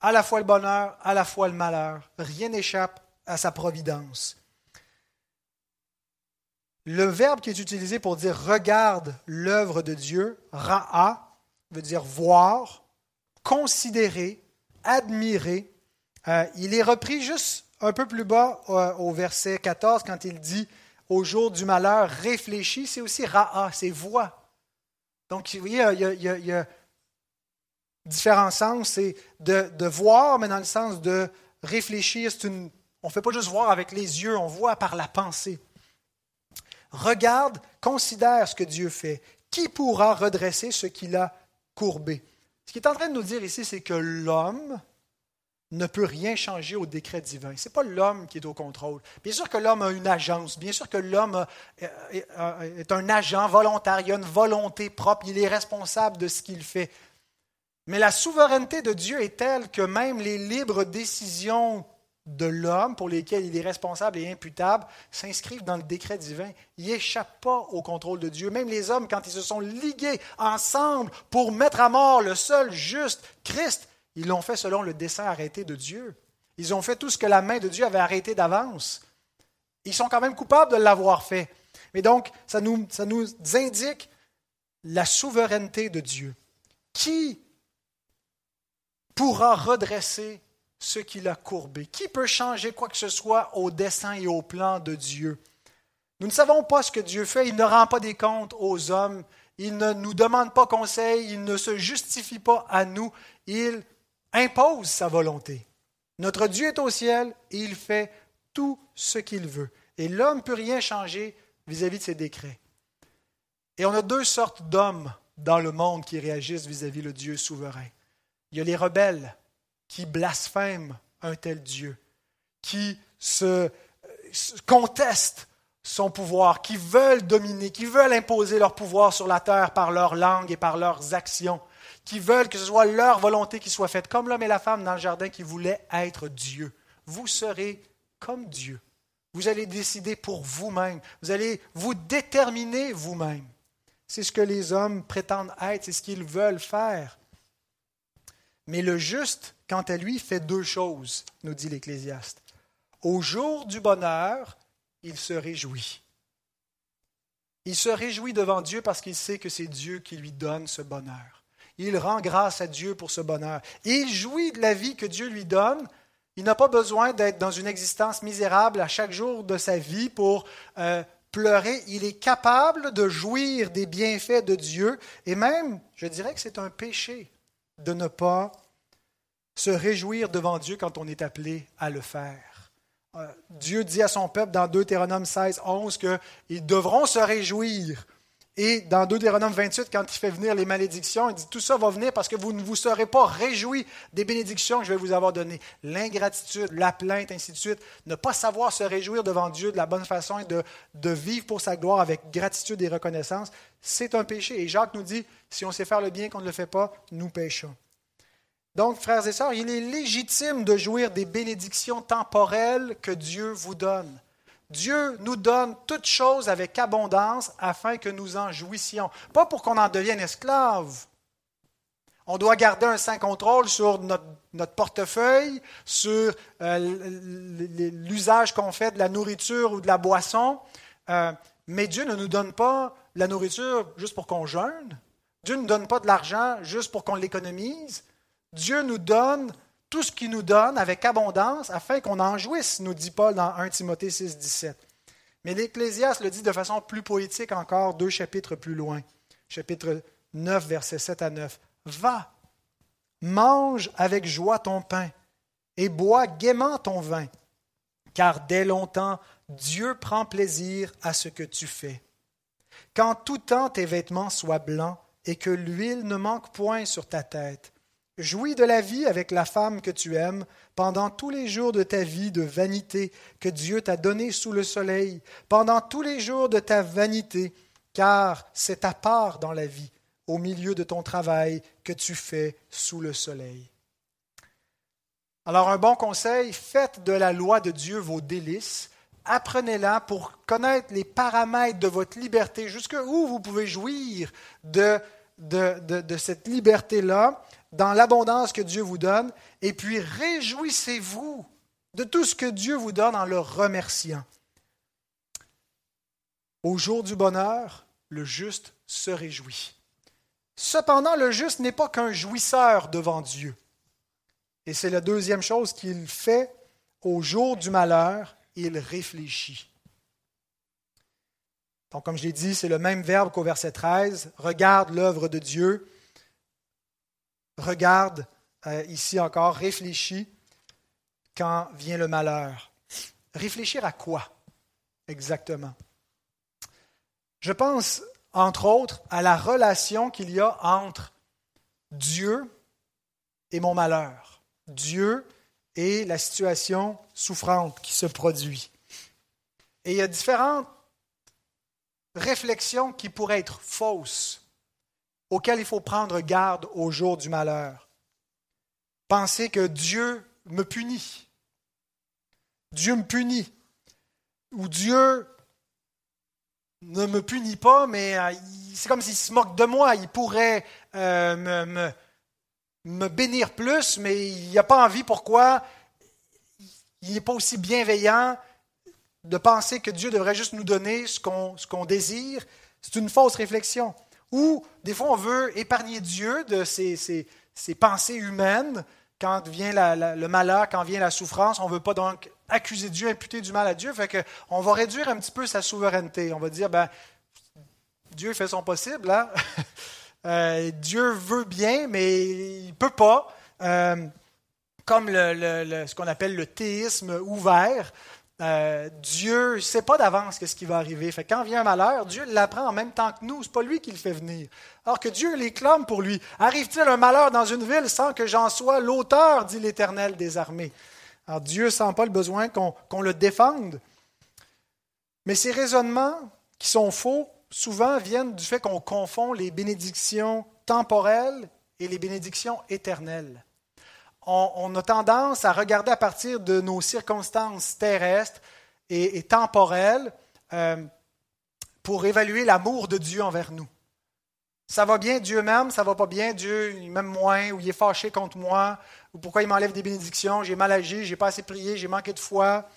à la fois le bonheur, à la fois le malheur. Rien n'échappe à sa providence. Le verbe qui est utilisé pour dire regarde l'œuvre de Dieu, ra'a, veut dire voir, considérer, admirer. Euh, il est repris juste un peu plus bas euh, au verset 14 quand il dit au jour du malheur, réfléchis, c'est aussi ra'a, c'est voix. Donc, vous voyez, il y a, différents sens. C'est de, voir, mais dans le sens de réfléchir. On ne fait pas juste voir avec les yeux, on voit par la pensée. Regarde, considère ce que Dieu fait. Qui pourra redresser ce qu'il a courbé? Ce qu'il est en train de nous dire ici, c'est que l'homme ne peut rien changer au décret divin. Ce n'est pas l'homme qui est au contrôle. Bien sûr que l'homme a une agence, bien sûr que l'homme est un agent volontaire, une volonté propre, il est responsable de ce qu'il fait. Mais la souveraineté de Dieu est telle que même les libres décisions de l'homme, pour lesquelles il est responsable et imputable, s'inscrivent dans le décret divin. Il n'échappe pas au contrôle de Dieu. Même les hommes, quand ils se sont ligués ensemble pour mettre à mort le seul juste, Christ, ils l'ont fait selon le dessein arrêté de Dieu. Ils ont fait tout ce que la main de Dieu avait arrêté d'avance. Ils sont quand même coupables de l'avoir fait. Mais donc, ça nous, ça nous indique la souveraineté de Dieu. Qui pourra redresser ce qu'il a courbé? Qui peut changer quoi que ce soit au dessein et au plan de Dieu? Nous ne savons pas ce que Dieu fait. Il ne rend pas des comptes aux hommes. Il ne nous demande pas conseil. Il ne se justifie pas à nous. Il impose sa volonté. Notre Dieu est au ciel et il fait tout ce qu'il veut. Et l'homme ne peut rien changer vis-à-vis de ses décrets. Et on a deux sortes d'hommes dans le monde qui réagissent vis-à-vis le Dieu souverain. Il y a les rebelles qui blasphèment un tel Dieu, qui se, contestent son pouvoir, qui veulent dominer, qui veulent imposer leur pouvoir sur la terre par leur langue et par leurs actions, qui veulent que ce soit leur volonté qui soit faite, comme l'homme et la femme dans le jardin qui voulaient être Dieu. Vous serez comme Dieu. Vous allez décider pour vous-même. Vous allez vous déterminer vous-même. C'est ce que les hommes prétendent être, c'est ce qu'ils veulent faire. Mais le juste, quant à lui, fait deux choses, nous dit l'Ecclésiaste. Au jour du bonheur, il se réjouit. Il se réjouit devant Dieu parce qu'il sait que c'est Dieu qui lui donne ce bonheur. Il rend grâce à Dieu pour ce bonheur. il jouit de la vie que Dieu lui donne. Il n'a pas besoin d'être dans une existence misérable à chaque jour de sa vie pour euh, pleurer. Il est capable de jouir des bienfaits de Dieu. Et même, je dirais que c'est un péché de ne pas se réjouir devant Dieu quand on est appelé à le faire. Euh, Dieu dit à son peuple dans Deutéronome 16, 11 qu'ils devront se réjouir. Et dans Deutéronome 28, quand il fait venir les malédictions, il dit tout ça va venir parce que vous ne vous serez pas réjouis des bénédictions que je vais vous avoir données. L'ingratitude, la plainte, ainsi de suite. Ne pas savoir se réjouir devant Dieu de la bonne façon et de, de vivre pour sa gloire avec gratitude et reconnaissance, c'est un péché. Et Jacques nous dit si on sait faire le bien qu'on ne le fait pas, nous péchons. Donc, frères et sœurs, il est légitime de jouir des bénédictions temporelles que Dieu vous donne. Dieu nous donne toutes choses avec abondance afin que nous en jouissions. Pas pour qu'on en devienne esclave. On doit garder un saint contrôle sur notre, portefeuille, sur euh, l'usage qu'on fait de la nourriture ou de la boisson. Euh, mais Dieu ne nous donne pas la nourriture juste pour qu'on jeûne. Dieu ne nous donne pas de l'argent juste pour qu'on l'économise. Dieu nous donne tout ce qu'il nous donne avec abondance afin qu'on en jouisse, nous dit Paul dans 1 Timothée 6, 17. Mais l'Ecclésiaste le dit de façon plus poétique encore, deux chapitres plus loin. Chapitre 9, versets 7 à 9. Va, mange avec joie ton pain et bois gaiement ton vin, car dès longtemps Dieu prend plaisir à ce que tu fais. Quand tout temps tes vêtements soient blancs et que l'huile ne manque point sur ta tête, Jouis de la vie avec la femme que tu aimes pendant tous les jours de ta vie de vanité que Dieu t'a donnée sous le soleil, pendant tous les jours de ta vanité, car c'est ta part dans la vie, au milieu de ton travail que tu fais sous le soleil. Alors un bon conseil, faites de la loi de Dieu vos délices, apprenez-la pour connaître les paramètres de votre liberté, jusqu'où vous pouvez jouir de, cette liberté-là dans l'abondance que Dieu vous donne, et puis réjouissez-vous de tout ce que Dieu vous donne en le remerciant. Au jour du bonheur, le juste se réjouit. Cependant, le juste n'est pas qu'un jouisseur devant Dieu. Et c'est la deuxième chose qu'il fait au jour du malheur, il réfléchit. Donc, comme je l'ai dit, c'est le même verbe qu'au verset 13. Regarde l'œuvre de Dieu regarde euh, ici encore, réfléchis quand vient le malheur. Réfléchir à quoi exactement? Je pense, entre autres, à la relation qu'il y a entre Dieu et mon malheur. Dieu et la situation souffrante qui se produit. Et il y a différentes réflexions qui pourraient être fausses auquel il faut prendre garde au jour du malheur. Penser que Dieu me punit. Dieu me punit. Ou Dieu ne me punit pas, mais euh, c'est comme s'il se moque de moi. Il pourrait euh, me, bénir plus, mais il n'a pas envie. Pourquoi? Il n'est pas aussi bienveillant de penser que Dieu devrait juste nous donner ce qu'on désire. C'est une fausse réflexion. Ou des fois, on veut épargner Dieu de ses, pensées humaines quand vient le malheur, quand vient la souffrance. On ne veut pas donc accuser Dieu, imputer du mal à Dieu. On va réduire un petit peu sa souveraineté. On va dire, ben, Dieu fait son possible. Hein? Euh, Dieu veut bien, mais il ne peut pas. Euh, comme ce qu'on appelle le théisme ouvert. Euh, Dieu ne sait pas d'avance ce qui va arriver. Fait quand vient un malheur, Dieu l'apprend en même temps que nous. Ce n'est pas lui qui le fait venir. Alors que Dieu l'éclame pour lui. Arrive-t-il un malheur dans une ville sans que j'en sois l'auteur, dit l'Éternel des armées? Alors Dieu ne sent pas le besoin qu'on le défende. Mais ces raisonnements qui sont faux, souvent viennent du fait qu'on confond les bénédictions temporelles et les bénédictions éternelles on, a tendance à regarder à partir de nos circonstances terrestres et, temporelles euh, pour évaluer l'amour de Dieu envers nous. Ça va bien, Dieu m'aime, ça va pas bien, Dieu m'aime moins, ou il est fâché contre moi, ou pourquoi il m'enlève des bénédictions, j'ai mal agi, j'ai pas assez prié, j'ai manqué de foi.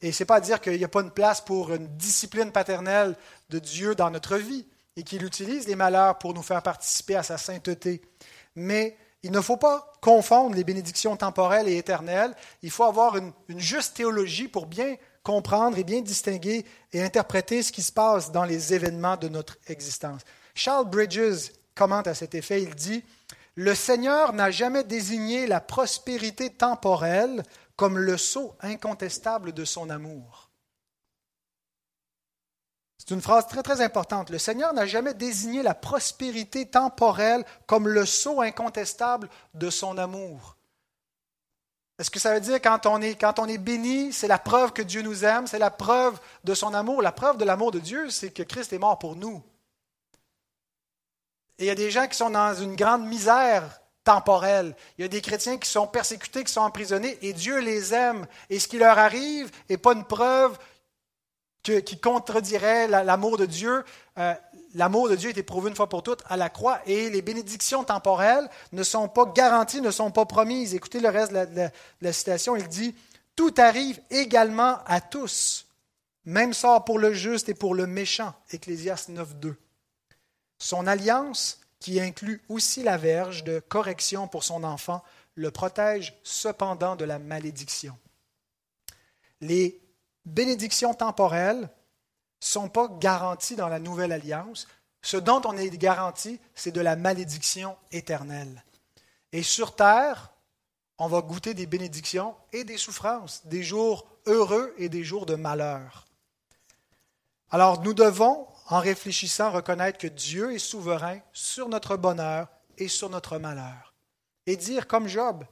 Et c'est pas à dire qu'il n'y a pas une place pour une discipline paternelle de Dieu dans notre vie et qu'il utilise les malheurs pour nous faire participer à sa sainteté. Mais il ne faut pas confondre les bénédictions temporelles et éternelles. Il faut avoir une, juste théologie pour bien comprendre et bien distinguer et interpréter ce qui se passe dans les événements de notre existence. Charles Bridges commente à cet effet, il dit, Le Seigneur n'a jamais désigné la prospérité temporelle comme le sceau incontestable de son amour. C'est une phrase très très importante. Le Seigneur n'a jamais désigné la prospérité temporelle comme le sceau incontestable de son amour. Est-ce que ça veut dire quand on est, quand on est béni, c'est la preuve que Dieu nous aime, c'est la preuve de son amour? La preuve de l'amour de Dieu, c'est que Christ est mort pour nous. Et il y a des gens qui sont dans une grande misère temporelle. Il y a des chrétiens qui sont persécutés, qui sont emprisonnés, et Dieu les aime. Et ce qui leur arrive n'est pas une preuve qui contredirait l'amour de Dieu. Euh, l'amour de Dieu est éprouvé une fois pour toutes à la croix et les bénédictions temporelles ne sont pas garanties, ne sont pas promises. Écoutez le reste de la, citation, il dit, Tout arrive également à tous, même sort pour le juste et pour le méchant. Ecclésiaste 9.2. Son alliance, qui inclut aussi la verge de correction pour son enfant, le protège cependant de la malédiction. Les bénédictions temporelles ne sont pas garanties dans la nouvelle alliance. Ce dont on est garanti, c'est de la malédiction éternelle. Et sur terre, on va goûter des bénédictions et des souffrances, des jours heureux et des jours de malheur. Alors nous devons, en réfléchissant, reconnaître que Dieu est souverain sur notre bonheur et sur notre malheur. et dire comme Job.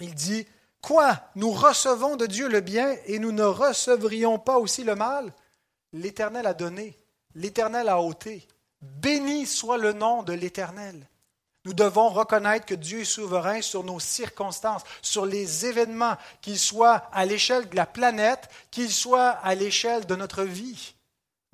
Il dit, Quoi? Nous recevons de Dieu le bien et nous ne recevrions pas aussi le mal? L'Éternel a donné, l'Éternel a ôté. Béni soit le nom de l'Éternel. Nous devons reconnaître que Dieu est souverain sur nos circonstances, sur les événements, qu'ils soient à l'échelle de la planète, qu'ils soient à l'échelle de notre vie.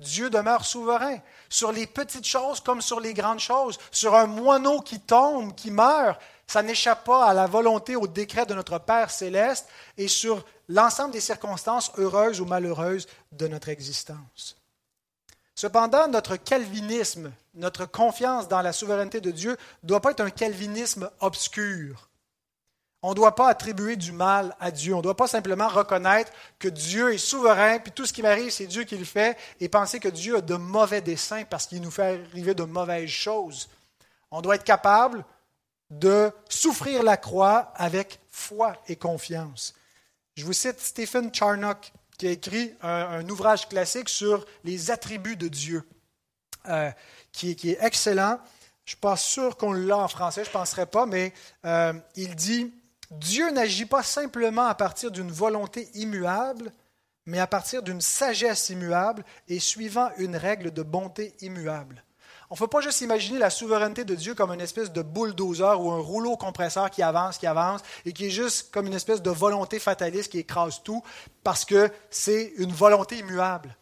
Dieu demeure souverain sur les petites choses comme sur les grandes choses, sur un moineau qui tombe, qui meurt, ça n'échappe pas à la volonté, au décret de notre Père céleste et sur l'ensemble des circonstances heureuses ou malheureuses de notre existence. Cependant, notre calvinisme, notre confiance dans la souveraineté de Dieu ne doit pas être un calvinisme obscur. On ne doit pas attribuer du mal à Dieu. On ne doit pas simplement reconnaître que Dieu est souverain, puis tout ce qui m'arrive, c'est Dieu qui le fait, et penser que Dieu a de mauvais desseins parce qu'il nous fait arriver de mauvaises choses. On doit être capable de souffrir la croix avec foi et confiance. Je vous cite Stephen Charnock, qui a écrit un, ouvrage classique sur les attributs de Dieu, euh, qui, est excellent. Je ne suis pas sûr qu'on l'a en français, je ne penserais pas, mais euh, il dit Dieu n'agit pas simplement à partir d'une volonté immuable, mais à partir d'une sagesse immuable et suivant une règle de bonté immuable. On ne peut pas juste imaginer la souveraineté de Dieu comme une espèce de bulldozer ou un rouleau compresseur qui avance, qui avance, et qui est juste comme une espèce de volonté fataliste qui écrase tout, parce que c'est une volonté immuable.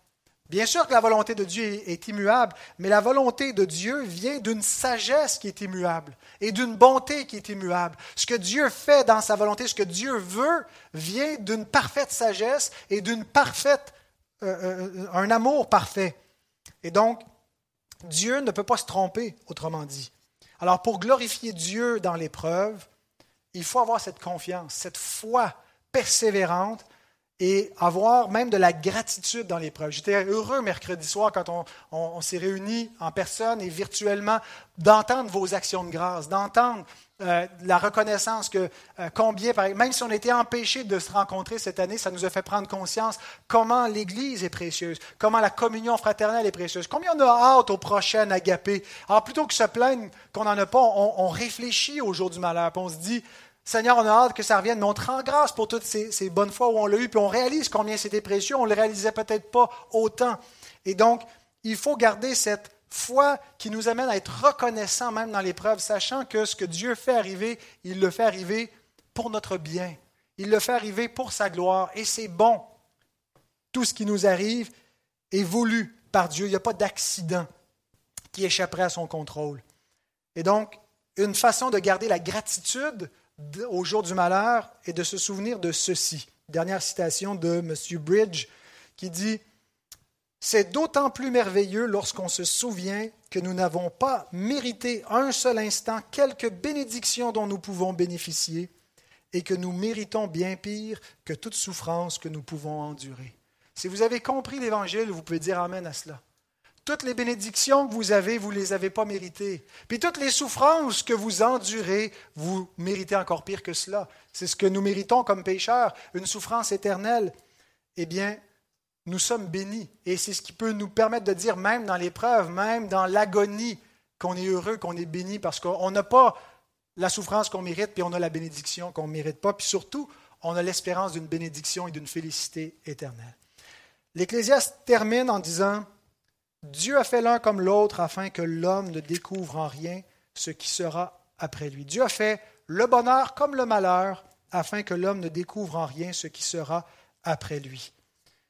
Bien sûr que la volonté de Dieu est immuable, mais la volonté de Dieu vient d'une sagesse qui est immuable et d'une bonté qui est immuable. Ce que Dieu fait dans sa volonté, ce que Dieu veut, vient d'une parfaite sagesse et d'une parfaite, euh, euh, un amour parfait. Et donc, Dieu ne peut pas se tromper, autrement dit. Alors pour glorifier Dieu dans l'épreuve, il faut avoir cette confiance, cette foi persévérante et avoir même de la gratitude dans l'épreuve. J'étais heureux mercredi soir quand on, s'est réunis en personne et virtuellement d'entendre vos actions de grâce, d'entendre euh, la reconnaissance que euh, combien, même si on était empêché de se rencontrer cette année, ça nous a fait prendre conscience comment l'Église est précieuse, comment la communion fraternelle est précieuse, combien on a hâte au prochain agapé. Alors plutôt que se plaindre qu'on n'en a pas, on, réfléchit au jour du malheur, puis on se dit, Seigneur, on a hâte que ça revienne, mais on te rend grâce pour toutes ces, ces bonnes fois où on l'a eu, puis on réalise combien c'était précieux, on ne le réalisait peut-être pas autant. Et donc, il faut garder cette foi qui nous amène à être reconnaissants même dans l'épreuve, sachant que ce que Dieu fait arriver, il le fait arriver pour notre bien. Il le fait arriver pour sa gloire. Et c'est bon. Tout ce qui nous arrive est voulu par Dieu. Il n'y a pas d'accident qui échapperait à son contrôle. Et donc, une façon de garder la gratitude au jour du malheur est de se souvenir de ceci. Dernière citation de M. Bridge qui dit c'est d'autant plus merveilleux lorsqu'on se souvient que nous n'avons pas mérité un seul instant quelque bénédiction dont nous pouvons bénéficier et que nous méritons bien pire que toute souffrance que nous pouvons endurer. Si vous avez compris l'Évangile, vous pouvez dire Amen à cela. Toutes les bénédictions que vous avez, vous ne les avez pas méritées. Puis toutes les souffrances que vous endurez, vous méritez encore pire que cela. C'est ce que nous méritons comme pécheurs, une souffrance éternelle. Eh bien, nous sommes bénis. Et c'est ce qui peut nous permettre de dire, même dans l'épreuve, même dans l'agonie, qu'on est heureux, qu'on est béni, parce qu'on n'a pas la souffrance qu'on mérite, puis on a la bénédiction qu'on ne mérite pas, puis surtout, on a l'espérance d'une bénédiction et d'une félicité éternelle. L'Ecclésiaste termine en disant, Dieu a fait l'un comme l'autre afin que l'homme ne découvre en rien ce qui sera après lui. Dieu a fait le bonheur comme le malheur afin que l'homme ne découvre en rien ce qui sera après lui.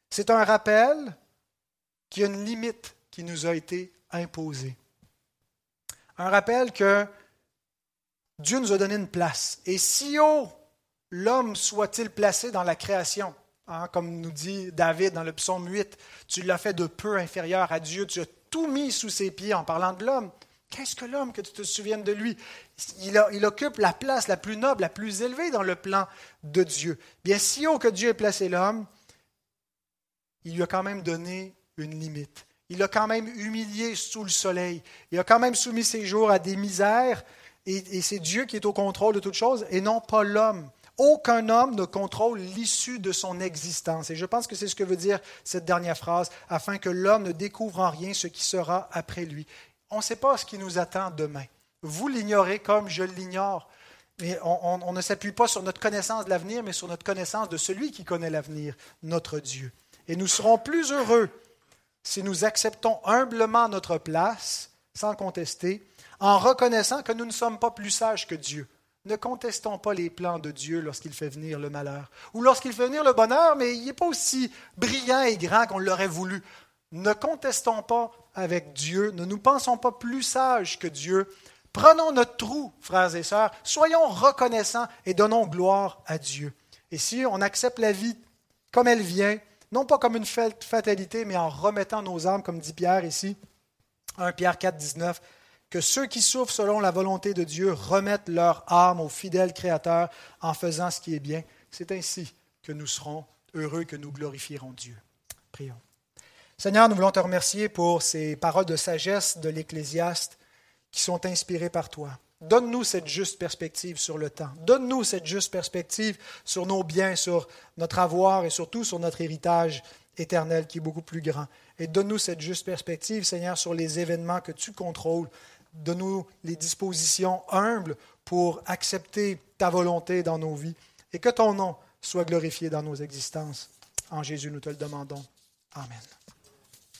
C'est un rappel qu'il y a une limite qui nous a été imposée. Un rappel que Dieu nous a donné une place. Et si haut l'homme soit-il placé dans la création, hein, comme nous dit David dans le psaume 8, tu l'as fait de peu inférieur à Dieu, tu as tout mis sous ses pieds en parlant de l'homme. Qu'est-ce que l'homme que tu te souviennes de lui? Il, il, occupe la place la plus noble, la plus élevée dans le plan de Dieu. Bien, si haut que Dieu ait placé l'homme, il lui a quand même donné une limite. Il l'a quand même humilié sous le soleil. Il a quand même soumis ses jours à des misères. Et, c'est Dieu qui est au contrôle de toutes choses et non pas l'homme. Aucun homme ne contrôle l'issue de son existence. Et je pense que c'est ce que veut dire cette dernière phrase, afin que l'homme ne découvre en rien ce qui sera après lui. On ne sait pas ce qui nous attend demain. Vous l'ignorez comme je l'ignore. On, on ne s'appuie pas sur notre connaissance de l'avenir, mais sur notre connaissance de celui qui connaît l'avenir, notre Dieu. Et nous serons plus heureux si nous acceptons humblement notre place, sans contester, en reconnaissant que nous ne sommes pas plus sages que Dieu. Ne contestons pas les plans de Dieu lorsqu'il fait venir le malheur, ou lorsqu'il fait venir le bonheur, mais il n'est pas aussi brillant et grand qu'on l'aurait voulu. Ne contestons pas avec Dieu, ne nous pensons pas plus sages que Dieu. Prenons notre trou, frères et sœurs, soyons reconnaissants et donnons gloire à Dieu. Et si on accepte la vie comme elle vient, non pas comme une fatalité, mais en remettant nos âmes, comme dit Pierre ici, 1 Pierre 4, 19, que ceux qui souffrent selon la volonté de Dieu remettent leur âme au fidèle Créateur en faisant ce qui est bien. C'est ainsi que nous serons heureux, que nous glorifierons Dieu. Prions. Seigneur, nous voulons te remercier pour ces paroles de sagesse de l'Ecclésiaste qui sont inspirées par toi. Donne-nous cette juste perspective sur le temps. Donne-nous cette juste perspective sur nos biens, sur notre avoir et surtout sur notre héritage éternel qui est beaucoup plus grand. Et donne-nous cette juste perspective, Seigneur, sur les événements que tu contrôles Donne-nous les dispositions humbles pour accepter ta volonté dans nos vies et que ton nom soit glorifié dans nos existences. En Jésus, nous te le demandons. Amen.